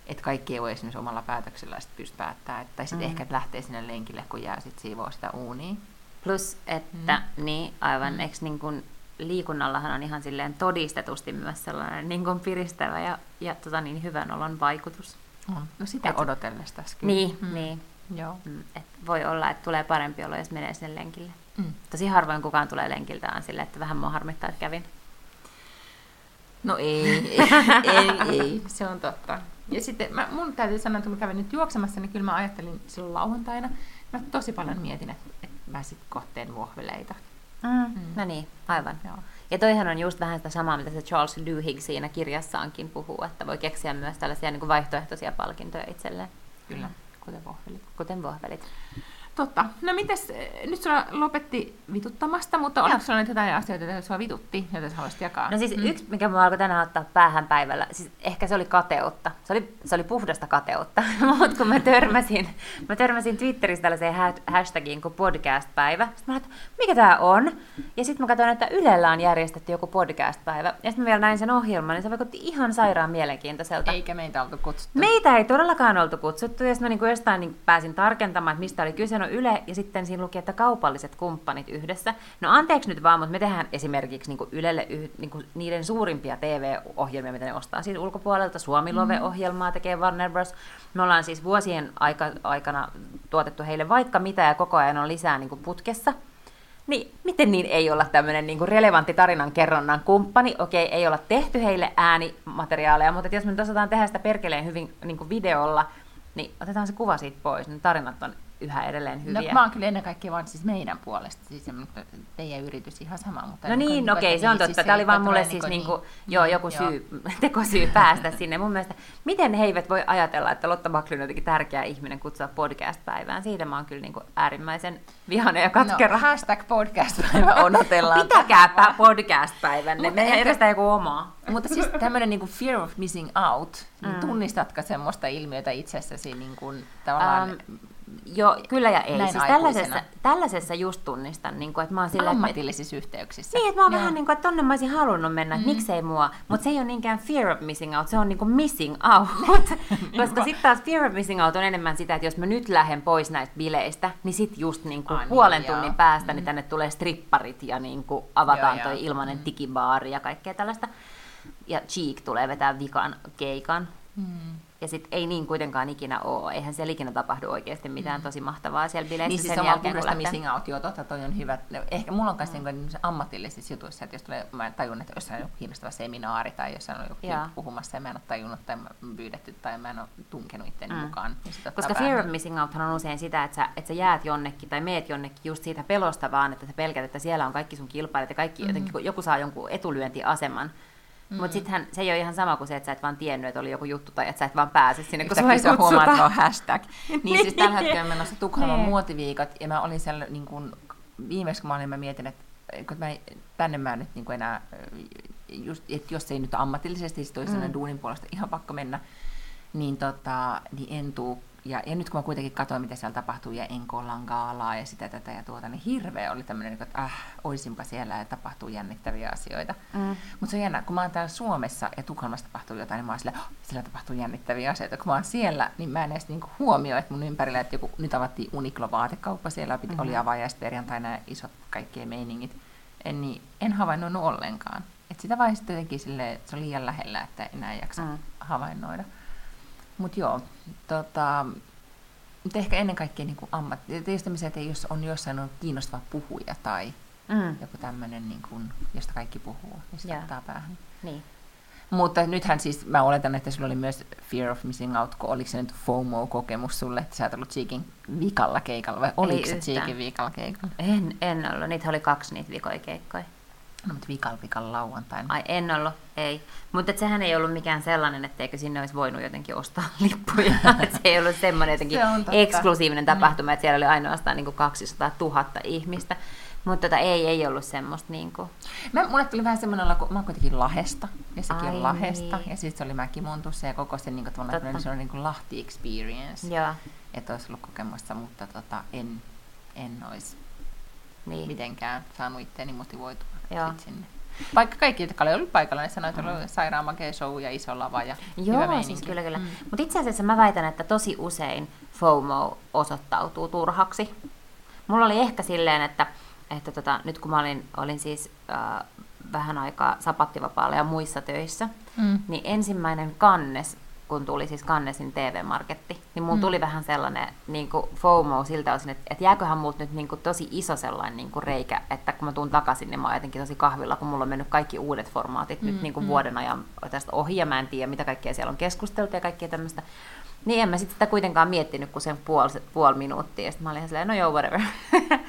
että kaikki ei voi esimerkiksi omalla päätöksellä sitten pysty päättämään. Tai sitten mm. ehkä, että lähtee sinne lenkille, kun jää sitten siivoo sitä uunia. Plus, että mm. niin, aivan, mm. eikö niin kuin liikunnallahan on ihan silleen todistetusti myös sellainen niin kuin piristävä ja, ja tota niin, hyvän olon vaikutus. On. No sitä et, odotellessa tässä kyllä. Niin, mm. niin. Joo. Mm, et voi olla, että tulee parempi olo, jos menee sinne lenkille. Mm. Tosi harvoin kukaan tulee lenkiltään silleen, että vähän mua harmittaa, että kävin. No ei, ei, ei, ei, se on totta. Ja sitten mä, mun täytyy sanoa, että kun mä kävin nyt juoksemassa, niin kyllä mä ajattelin silloin lauantaina, mä tosi paljon mietin, että, että mä sitten kohteen vuohveleita. Mm. Mm. No niin, aivan. Joo. Ja toihan on just vähän sitä samaa, mitä se Charles Duhigg siinä kirjassaankin puhuu, että voi keksiä myös tällaisia niin kuin vaihtoehtoisia palkintoja itselleen. Kyllä, kuten vohvelit. Kuten vohvelit. Totta. No mites, nyt sulla lopetti vituttamasta, mutta Joo. oliko sulla nyt jotain asioita, joita sua vitutti, joita sä haluaisit jakaa? No siis mm. yksi, mikä mä alkoi tänään ottaa päähän päivällä, siis ehkä se oli kateutta. Se oli, se oli puhdasta kateutta, mutta kun mä törmäsin, mä törmäsin Twitterissä tällaiseen hashtagiin kuin podcast-päivä. Sitten mä että mikä tää on? Ja sitten mä katsoin, että Ylellä on järjestetty joku podcast-päivä. Ja sitten mä vielä näin sen ohjelman, niin se vaikutti ihan sairaan mielenkiintoiselta. Eikä meitä oltu kutsuttu. Meitä ei todellakaan oltu kutsuttu, ja sitten mä niin jostain niin pääsin tarkentamaan, että mistä oli kyse no Yle, ja sitten siinä luki, että kaupalliset kumppanit yhdessä. No anteeksi nyt vaan, mutta me tehdään esimerkiksi niin Ylelle niin niiden suurimpia TV-ohjelmia, mitä ne ostaa siis ulkopuolelta. Suomi Love-ohjelmaa tekee Warner Bros. Me ollaan siis vuosien aika, aikana tuotettu heille vaikka mitä, ja koko ajan on lisää niin putkessa. Niin miten niin ei olla tämmöinen niin relevantti tarinan kerronnan kumppani? Okei, ei olla tehty heille äänimateriaaleja, mutta jos me nyt osataan tehdä sitä perkeleen hyvin niin videolla, niin otetaan se kuva siitä pois, niin tarinat on yhä edelleen no, hyviä. No mä oon kyllä ennen kaikkea vaan siis meidän puolesta, siis teidän yritys ihan sama. Mutta no niin, okei, okay, se on totta. Siis Tämä oli vaan mulle siis niin, kuin, niin, joo, joku joo. syy, tekosyy päästä sinne. Mun mielestä, miten he eivät voi ajatella, että Lotta Backlund on jotenkin tärkeä ihminen kutsua podcast-päivään. Siitä mä oon kyllä niin kuin äärimmäisen vihainen ja katkera. No, hashtag podcast-päivä odotellaan. Pitäkääpä podcast-päivänne, me järjestetään joku omaa. Mutta siis tämmöinen niin fear of missing out, niin mm. tunnistatko semmoista ilmiötä itsessäsi niin kuin, tavallaan... Um, Joo, kyllä ja ei. Näin siis tällaisessa, tällaisessa just tunnistan, niin kuin, että mä oon sillä, Ammatillisissa että, yhteyksissä. Niin, että mä oon Joo. vähän niin kuin, että tonne mä olisin halunnut mennä, että mm. miksei mua. Mutta se ei ole niinkään fear of missing out, se on niin kuin missing out. Koska sitten taas fear of missing out on enemmän sitä, että jos mä nyt lähden pois näistä bileistä, niin sit just niin kuin Ai, puolen niin, tunnin joo. päästä niin mm. niin tänne tulee stripparit ja niin kuin avataan joo, toi joo. ilmainen mm. digibaari ja kaikkea tällaista. Ja Cheek tulee vetää vikan keikan. Mm. Ja sitten ei niin kuitenkaan ikinä ole. Eihän siellä ikinä tapahdu oikeasti mitään mm. tosi mahtavaa siellä bileissä niin, siis sen jälkeen, kun missing out, joo, totta, toi on hyvä. Ehkä mulla on myös mm. niin ammatillisissa jutuissa, että jos tulee, mä tajun, että jossain on joku kiinnostava seminaari tai jossain on joku Jaa. puhumassa ja mä en ole tajunnut tai mä pyydetty tai mä en ole tunkenut itseäni mm. mukaan. Niin Koska fear of missing out on usein sitä, että sä, että sä jäät jonnekin tai meet jonnekin just siitä pelosta vaan, että sä pelkät, että siellä on kaikki sun kilpailijat ja kaikki, mm. jotenkin, joku saa jonkun etulyöntiaseman Mm. Mutta sittenhän se ei ole ihan sama kuin se, että sä et vaan tiennyt, että oli joku juttu tai että sä et vaan pääse sinne, kun sua ei huomaat, että on hashtag. niin siis tällä hetkellä menossa Tukholman niin. muotiviikot ja mä olin siellä niin kuin, viimeksi kun mä olin, mä mietin, että kun mä, tänne mä nyt niin kuin enää, just, että jos ei nyt ammatillisesti, siis toisena mm. duunin puolesta ihan pakko mennä, niin, tota, niin en tuu ja, ja nyt kun mä kuitenkin katsoin, mitä siellä tapahtuu, ja Enkollan gaalaa ja sitä tätä ja tuota, niin hirveä oli tämmöinen, niin että äh, oisinpa siellä ja tapahtuu jännittäviä asioita. Mm. Mutta se on jännä, kun mä oon täällä Suomessa ja Tukholmassa tapahtuu jotain, niin mä oon silleen, oh, siellä tapahtuu jännittäviä asioita. Kun mä oon siellä, niin mä en edes niinku huomioi, että mun ympärillä, että joku, nyt avattiin Uniqlo-vaatekauppa, siellä piti, mm-hmm. oli avajaisperjantaina ja isot kaikkien meiningit. En, niin, en havainnoinut ollenkaan. Et sitä vaiheessa jotenkin että se on liian lähellä, että enää jaksa mm. havainnoida. Mutta joo, tota, mutta ehkä ennen kaikkea niin ammatti. Tietysti että jos on jossain on kiinnostava puhuja tai mm. joku tämmöinen, niin kuin, josta kaikki puhuu, niin se ottaa päähän. Niin. Mutta nythän siis, mä oletan, että sulla oli myös Fear of Missing Out, kun oliko se nyt FOMO-kokemus sulle, että sä et ollut Cheekin vikalla keikalla, vai oliko se Cheekin vikalla keikalla? En, en ollut, niitä oli kaksi niitä vikoja keikkoja. No, mutta vikal vikal lauantaina. Ai en ollut, ei. Mutta sehän ei ollut mikään sellainen, etteikö sinne olisi voinut jotenkin ostaa lippuja. se ei ollut semmoinen jotenkin se eksklusiivinen tapahtuma, mm. että siellä oli ainoastaan niin kuin 200 000 ihmistä. Mutta tota, ei, ei ollut semmoista niin kuin... Mä, mulle tuli vähän semmoinen olla, kun mä oon kuitenkin Lahesta, ja sekin Ai Lahesta, niin. ja sitten se oli Mäkimontussa, ja koko se niin kuin, tavallaan se on niin kuin Lahti experience. Joo. Että olisi ollut kokemusta, mutta tota, en, en olisi niin. mitenkään saanut itseäni motivoitua sit sinne. Vaikka kaikki, jotka oli ollut paikalla, niin sanoivat, että oli sairaan makea show ja iso lava ja Joo, hyvä siis kyllä, kyllä. Mm. Mutta itse asiassa mä väitän, että tosi usein FOMO osoittautuu turhaksi. Mulla oli ehkä silleen, että, että tota, nyt kun mä olin, olin siis äh, vähän aikaa sapattivapaalla ja muissa töissä, mm. niin ensimmäinen kannes kun tuli siis Kannesin TV-marketti, niin mun mm. tuli vähän sellainen niin kuin FOMO siltä osin, että, että jääköhän multa nyt niin kuin tosi iso sellainen niin kuin reikä, että kun mä tuun takaisin, niin mä oon jotenkin tosi kahvilla, kun mulla on mennyt kaikki uudet formaatit mm, nyt niin kuin mm. vuoden ajan tästä ohi, ja mä en tiedä, mitä kaikkea siellä on keskusteltu ja kaikkea tämmöistä. Niin en mä sitten sitä kuitenkaan miettinyt kuin sen puoli, puoli minuuttia, ja sitten mä olin silleen, no joo, whatever.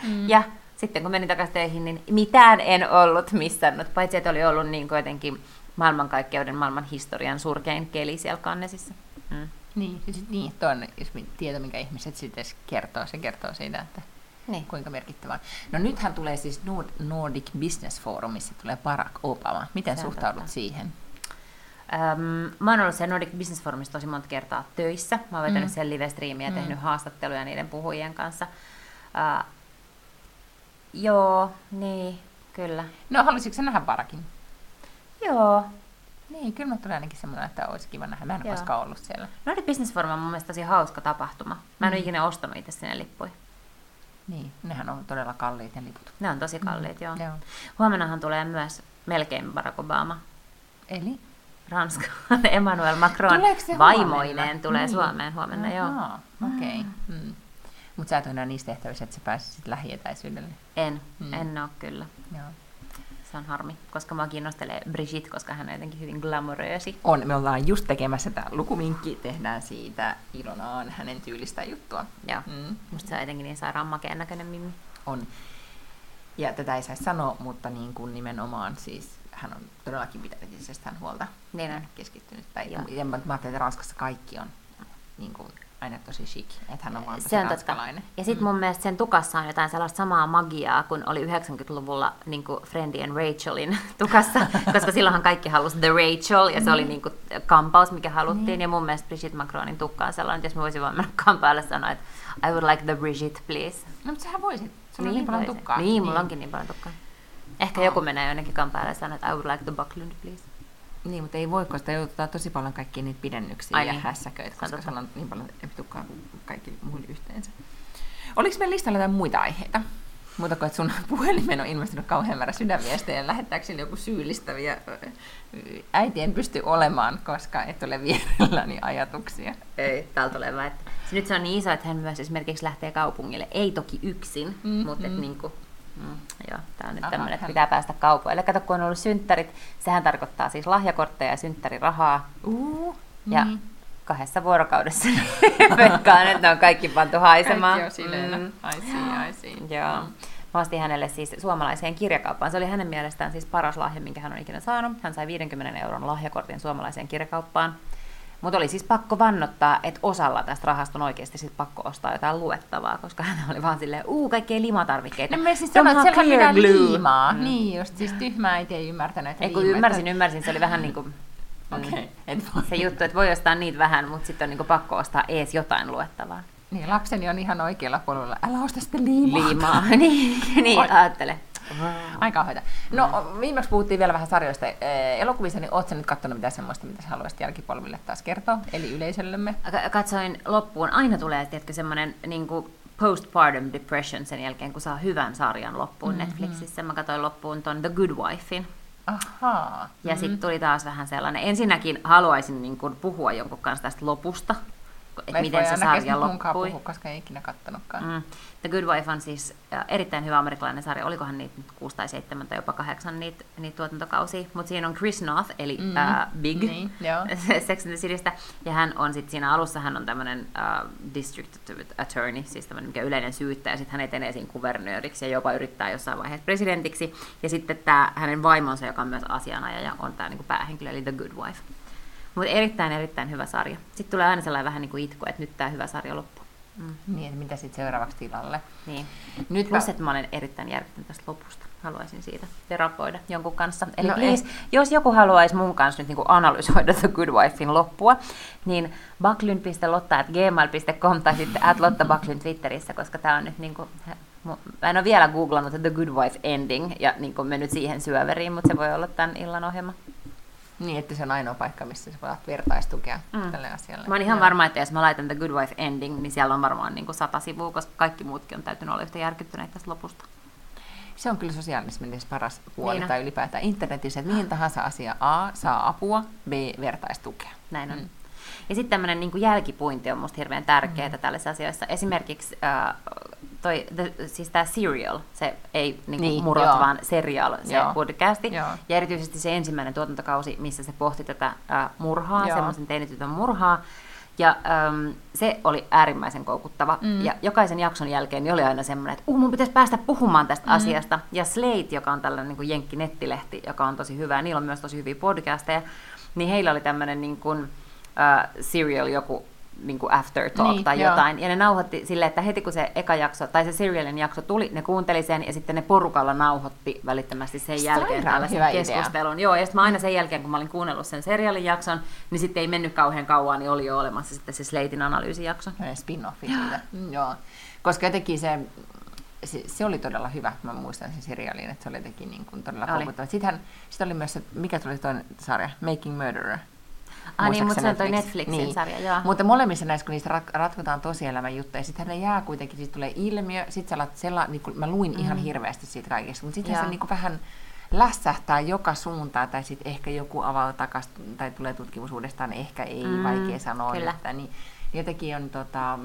Mm. ja sitten kun menin takaisin töihin, niin mitään en ollut missannut, paitsi että oli ollut niin kuin jotenkin maailmankaikkeuden, maailman historian surkein keli siellä kannesissa. Mm. Niin, sit, niin, toinen jos tieto, minkä ihmiset sitten kertoo, se kertoo siitä, että niin. kuinka merkittävää. No nythän tulee siis Nordic Business Forumissa tulee Barack Obama. Miten se suhtaudut totta. siihen? Öm, mä oon ollut siellä Nordic Business Forumissa tosi monta kertaa töissä. Mä oon vetänyt mm. siellä live-striimiä ja mm. tehnyt haastatteluja niiden puhujien kanssa. Uh, joo, niin, kyllä. No haluaisitko nähdä Barackin? Joo. Niin, kyllä mä tulee ainakin semmoinen, että olisi kiva nähdä. Mä en ole koskaan ollut siellä. No Business Forum on mun mielestä tosi hauska tapahtuma. Mä en mm. ole ikinä ostanut itse sinne lippuja. Niin, nehän on todella kalliit ne liput. Ne on tosi kalliit, mm. joo. joo. Huomennahan tulee myös melkein Barack Obama. Eli? Ranska. Emmanuel Macron vaimoineen huomenna? tulee niin. Suomeen huomenna, Aha, joo. Okei. Okay. Mm. Mutta sä et ole enää niissä tehtävissä, että sä pääsisit lähietäisyydelle. En, mm. en ole kyllä. Joo se on harmi, koska mä kiinnostelee Brigitte, koska hän on jotenkin hyvin glamoröösi. On, me ollaan just tekemässä tämä lukuminkki, tehdään siitä Ilonaan hänen tyylistä juttua. Joo, mm. musta se on jotenkin niin sairaan makeen näköinen mimmi. On. Ja tätä ei saisi sanoa, mutta niin kuin nimenomaan siis hän on todellakin pitänyt itsestään huolta. Niin on. Keskittynyt. Tai, ja, ja mä ajattelin, että Ranskassa kaikki on niin kuin aina tosi chic, että hän on vaan tosi se on ranskalainen. Totta. Ja sitten mun mielestä sen tukassa on jotain sellaista samaa magiaa kuin oli 90-luvulla niin Friendly and Rachelin tukassa, koska silloinhan kaikki halusi The Rachel, ja se oli niin kuin kampaus, mikä haluttiin, niin. ja mun mielestä Brigitte Macronin tukka on sellainen, että jos mä voisin vaan mennä kampaalle sanoa, että I would like the Brigitte, please. No, mutta sähän voisit. Sulla niin, on niin paljon tukkaa. Niin, mulla niin. onkin niin paljon tukkaa. Ehkä oh. joku menee jonnekin kampaalle ja sanoo, että I would like the Bucklund, please. Niin, mutta ei voi, koska joudutaan tosi paljon kaikkia niitä pidennyksiä Ai ja niin. hässäköitä, koska sulla on niin paljon tukkaa kaikki muille yhteensä. Oliko meillä listalla jotain muita aiheita? Muuta kuin, että sun puhelimen on ilmestynyt kauhean määrä sydänviestejä ja lähettääkö joku syyllistäviä äiti en pysty olemaan, koska et ole vierelläni ajatuksia. Ei, täällä tulee vaan, että nyt se on niin iso, että hän myös esimerkiksi lähtee kaupungille. Ei toki yksin, mm-hmm. mutta et niin kuin, Mm, joo, tämä on nyt tämmöinen, että pitää päästä kaupoille. Kato, kun on ollut synttärit, sehän tarkoittaa siis lahjakortteja ja synttärirahaa. Uh, ja mm. kahdessa vuorokaudessa veikkaan, että ne on kaikki pantu haisemaan. Kaikki on silleen, mm. I see, I see. Joo. Mm. Mä ostin hänelle siis suomalaiseen kirjakauppaan. Se oli hänen mielestään siis paras lahja, minkä hän on ikinä saanut. Hän sai 50 euron lahjakortin suomalaiseen kirjakauppaan. Mutta oli siis pakko vannottaa, että osalla tästä rahasta on oikeasti sit pakko ostaa jotain luettavaa, koska hän oli vaan silleen, uu, kaikkea limatarvikkeita. No mä siis sanoin, että siellä on liimaa. Mm. Niin just, siis tyhmä äiti ei ymmärtänyt, että Ei kun ymmärsin, ymmärsin, se oli vähän niin kuin Okay. Mm. Se juttu, että voi ostaa niitä vähän, mutta sitten on niinku pakko ostaa ees jotain luettavaa. Niin, lapseni on ihan oikealla puolella. Älä osta sitten liimaa. Liimaa, niin, niin ajattele. Aika hoita. No viimeksi puhuttiin vielä vähän sarjoista. Elokuvissa, niin ootko nyt katsonut mitä semmoista, mitä sä haluaisit jälkipolville taas kertoa, eli yleisöllemme? Katsoin loppuun. Aina tulee tietysti semmoinen niin postpartum depression sen jälkeen, kun saa hyvän sarjan loppuun mm-hmm. Netflixissä. Mä katsoin loppuun ton The Good Wifein. Ahaa. Ja mm-hmm. sitten tuli taas vähän sellainen. Ensinnäkin haluaisin niin kuin, puhua jonkun kanssa tästä lopusta, että miten se sarja loppui. Puhu, koska ei ikinä kattonutkaan. Mm. The Good Wife on siis erittäin hyvä amerikkalainen sarja. Olikohan niitä nyt kuusi tai seitsemän tai jopa kahdeksan niitä, niitä tuotantokausia. Mutta siinä on Chris North, eli mm. uh, Big niin, Sex and the Citystä. Ja hän on sitten siinä alussa, hän on tämmöinen uh, district attorney, siis tämmöinen mikä yleinen syyttäjä. Sitten hän etenee siinä kuvernööriksi ja jopa yrittää jossain vaiheessa presidentiksi. Ja sitten tämä hänen vaimonsa, joka on myös asianajaja, on tämä niinku päähenkilö, eli The Good Wife. Mutta erittäin, erittäin hyvä sarja. Sitten tulee aina sellainen vähän niin kuin itku, että nyt tämä hyvä sarja loppuu. Mm. Niin, mitä sitten seuraavaksi tilalle. Niin. Nyt Plus, että mä olen erittäin järkyttynyt tästä lopusta. Haluaisin siitä terapoida jonkun kanssa. Eli no please, jos joku haluaisi mun kanssa nyt niinku analysoida The Good Wifein loppua, niin baklyn.lotta.gmail.com tai sitten at Lotta Baklyn Twitterissä, koska tämä on nyt niinku, mä en ole vielä googlannut The Good Wife Ending ja niinku mennyt siihen syöveriin, mutta se voi olla tämän illan ohjelma. Niin, että se on ainoa paikka, missä sä voit vertaistukea mm. tälle asialle. Mä oon ihan varma, että jos mä laitan The Good Wife Ending, niin siellä on varmaan niin kuin sata sivua, koska kaikki muutkin on täytynyt olla yhtä järkyttyneitä tästä lopusta. Se on kyllä sosiaalismin paras puoli niin tai ylipäätään internetissä, että mihin tahansa asia A saa apua, B vertaistukea. Näin on. Mm. Ja sitten tämmöinen niin jälkipuinti on musta hirveän tärkeää mm. tällaisissa asioissa. Esimerkiksi äh, toi, the, siis tämä Serial, se ei niin niin, murot, joo. vaan Serial, se joo. podcasti. Joo. Ja erityisesti se ensimmäinen tuotantokausi, missä se pohti tätä äh, murhaa, semmoisen teinitytön murhaa. Ja ähm, se oli äärimmäisen koukuttava. Mm. Ja jokaisen jakson jälkeen niin oli aina semmoinen, että uh, mun pitäisi päästä puhumaan tästä mm. asiasta. Ja Slate, joka on tällainen niin kuin Jenkki-nettilehti, joka on tosi hyvä, niillä on myös tosi hyviä podcasteja, niin heillä oli tämmöinen niin kuin, äh, Serial joku niin kuin aftertalk niin, tai joo. jotain. Ja ne nauhoitti silleen, että heti kun se eka jakso, tai se serialin jakso tuli, ne kuunteli sen ja sitten ne porukalla nauhoitti välittömästi sen Sitä jälkeen tällaisen keskustelun. Idea. Joo, ja sitten mä aina sen jälkeen, kun mä olin kuunnellut sen serialin jakson, niin sitten ei mennyt kauhean kauan, niin oli jo olemassa sitten se Slatein analyysijakso. Spin-offi siitä. Mm, joo. Koska jotenkin se, se, se, oli todella hyvä. Mä muistan sen seriaalin, että se oli jotenkin niin kuin todella koukuttava. Sitten oli myös se, mikä tuli toinen sarja, Making Murderer. Ah niin, mutta se on toi Netflixin niin. sarja, joo. Mutta molemmissa näissä, kun niistä rat- ratkotaan tosielämän juttuja, sitten ne jää kuitenkin, siitä tulee ilmiö, sitten sä sella, niin kun, mä luin mm. ihan hirveästi siitä kaikesta, mutta sitten se niin vähän lässähtää joka suuntaan, tai sitten ehkä joku avaa takaisin, tai tulee tutkimus uudestaan, ehkä ei, mm, vaikea sanoa. Kyllä. Että, niin, jotenkin on tota,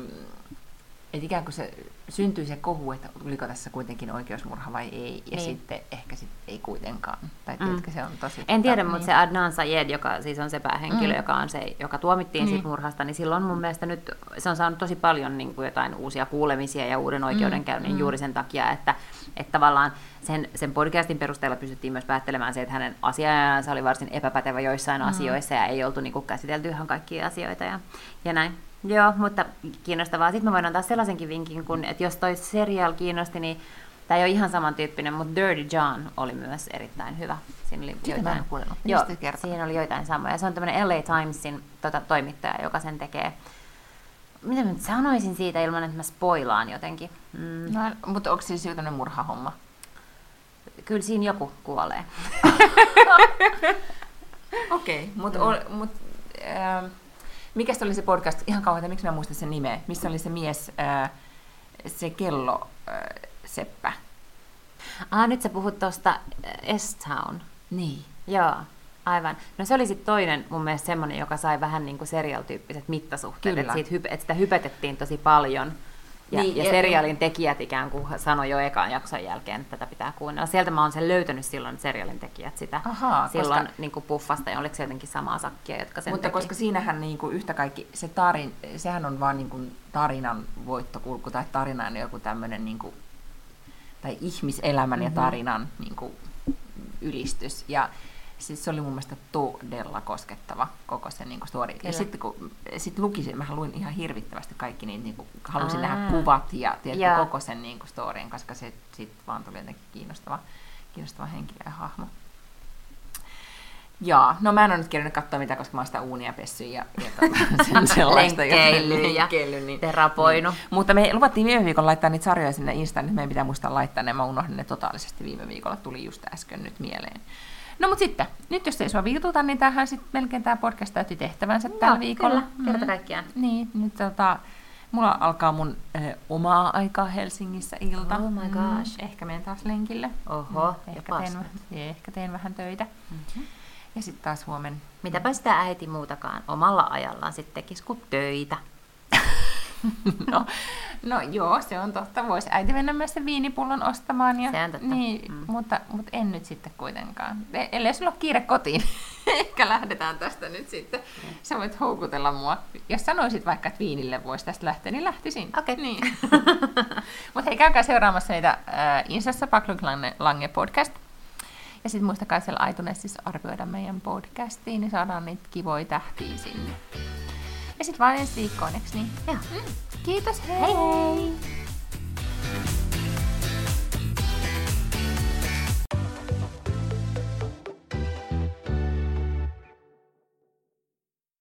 että ikään kuin se syntyy se kohu, että oliko tässä kuitenkin oikeusmurha vai ei, ja niin. sitten ehkä sit ei kuitenkaan. Tai mm. tiedätkö, se on tosi... En tiedä, niin. mutta se Adnan Sayed, joka siis on se päähenkilö, mm. joka, on se, joka tuomittiin mm. siitä murhasta, niin silloin mun mielestä nyt se on saanut tosi paljon niin kuin jotain uusia kuulemisia ja uuden oikeudenkäynnin mm. juuri sen takia, että, että tavallaan sen, sen podcastin perusteella pystyttiin myös päättelemään se, että hänen asiajansa oli varsin epäpätevä joissain mm. asioissa ja ei oltu niin kuin, käsitelty ihan kaikkia asioita ja, ja näin. Joo, mutta kiinnostavaa. Sitten mä voin antaa sellaisenkin vinkin, kun, että jos toi serial kiinnosti, niin Tämä ei ole ihan samantyyppinen, mutta Dirty John oli myös erittäin hyvä. Siinä oli Sitä joitain, joo, siinä oli joitain samoja. Se on tämmöinen LA Timesin tota, toimittaja, joka sen tekee. Miten mä nyt sanoisin siitä ilman, että mä spoilaan jotenkin? Mm. No, mutta onko siis jotain murhahomma? Kyllä siinä joku kuolee. Okei, okay, mutta mm. mut, äh, mikä oli se podcast, ihan kauan, miksi mä muistan sen nimeä, missä oli se mies, äh, se kello, äh, seppä. Ah, nyt sä puhut tuosta äh, S-Town. Niin. Joo, aivan. No se oli sitten toinen mun mielestä semmoinen, joka sai vähän niin kuin serial-tyyppiset mittasuhteet. Että, siitä, että sitä hypetettiin tosi paljon. Ja, niin, ja, ja serialin tekijät ikään kuin sanoi jo ekaan jakson jälkeen, että tätä pitää kuunnella. Sieltä mä oon sen löytänyt silloin serialin tekijät sitä Ahaa, silloin koska... niin kuin puffasta, ja oliko se jotenkin samaa sakkia, jotka sen Mutta teki. koska siinähän niin kuin yhtä kaikki, se tarin, sehän on vaan niin kuin tarinan voittokulku, tai tarinan joku tämmöinen niin kuin tai ihmiselämän mm-hmm. ja tarinan niin kuin, ylistys. Ja siis se oli mun mielestä todella koskettava koko se niin kuin story. Kyllä. Ja sitten kun sit lukisin, mä luin ihan hirvittävästi kaikki niin, niin kuin, halusin Aa. nähdä kuvat ja, tiedätkö, ja. koko sen niin kuin storyn, koska se sitten vaan tuli jotenkin kiinnostava, kiinnostava henkilö ja hahmo. Joo, no mä en ole nyt kerännyt katsoa mitä, koska mä oon sitä uunia pessy ja, ja tota, sen sellaista. lenkkeily ja niin, terapoinut. Niin. Mutta me luvattiin viime viikolla laittaa niitä sarjoja sinne Instaan, niin meidän pitää muistaa laittaa ne. Mä unohdin ne totaalisesti viime viikolla, tuli just äsken nyt mieleen. No mutta sitten, nyt jos ei sua viituta, niin tähän sitten melkein tämä podcast täytti tehtävänsä no, tällä viikolla. Kyllä, kerta mm. kaikkiaan. Mm. Niin, nyt tota, mulla alkaa mun äh, omaa aikaa Helsingissä ilta. Oh my gosh. Mm, ehkä menen taas lenkille. Oho, mm, ehkä, teen, ehkä teen vähän töitä. Mm-hmm. Ja sitten taas huomenna. Mitäpä sitä äiti muutakaan omalla ajallaan sitten tekisi kuin töitä. no, no joo, se on totta. Voisi äiti mennä myös sen viinipullon ostamaan. Ja, se on totta. Niin, mm. mutta, mutta en nyt sitten kuitenkaan. E- ellei sulla ole kiire kotiin, ehkä lähdetään tästä nyt sitten. Mm. Sä voit houkutella mua. Jos sanoisit vaikka, että viinille voisi tästä lähteä, niin lähtisin. Okei. Okay. Niin. mutta hei, käykää seuraamassa niitä äh, Insassa Paklunk Lange podcast ja sitten muistakaa siellä iTunesissa arvioida meidän podcastiin, niin saadaan niitä kivoja tähtiä sinne. Ja sitten vaan ensi viikkoon, eikö niin? Joo. Mm. Kiitos, hei! hei, hei.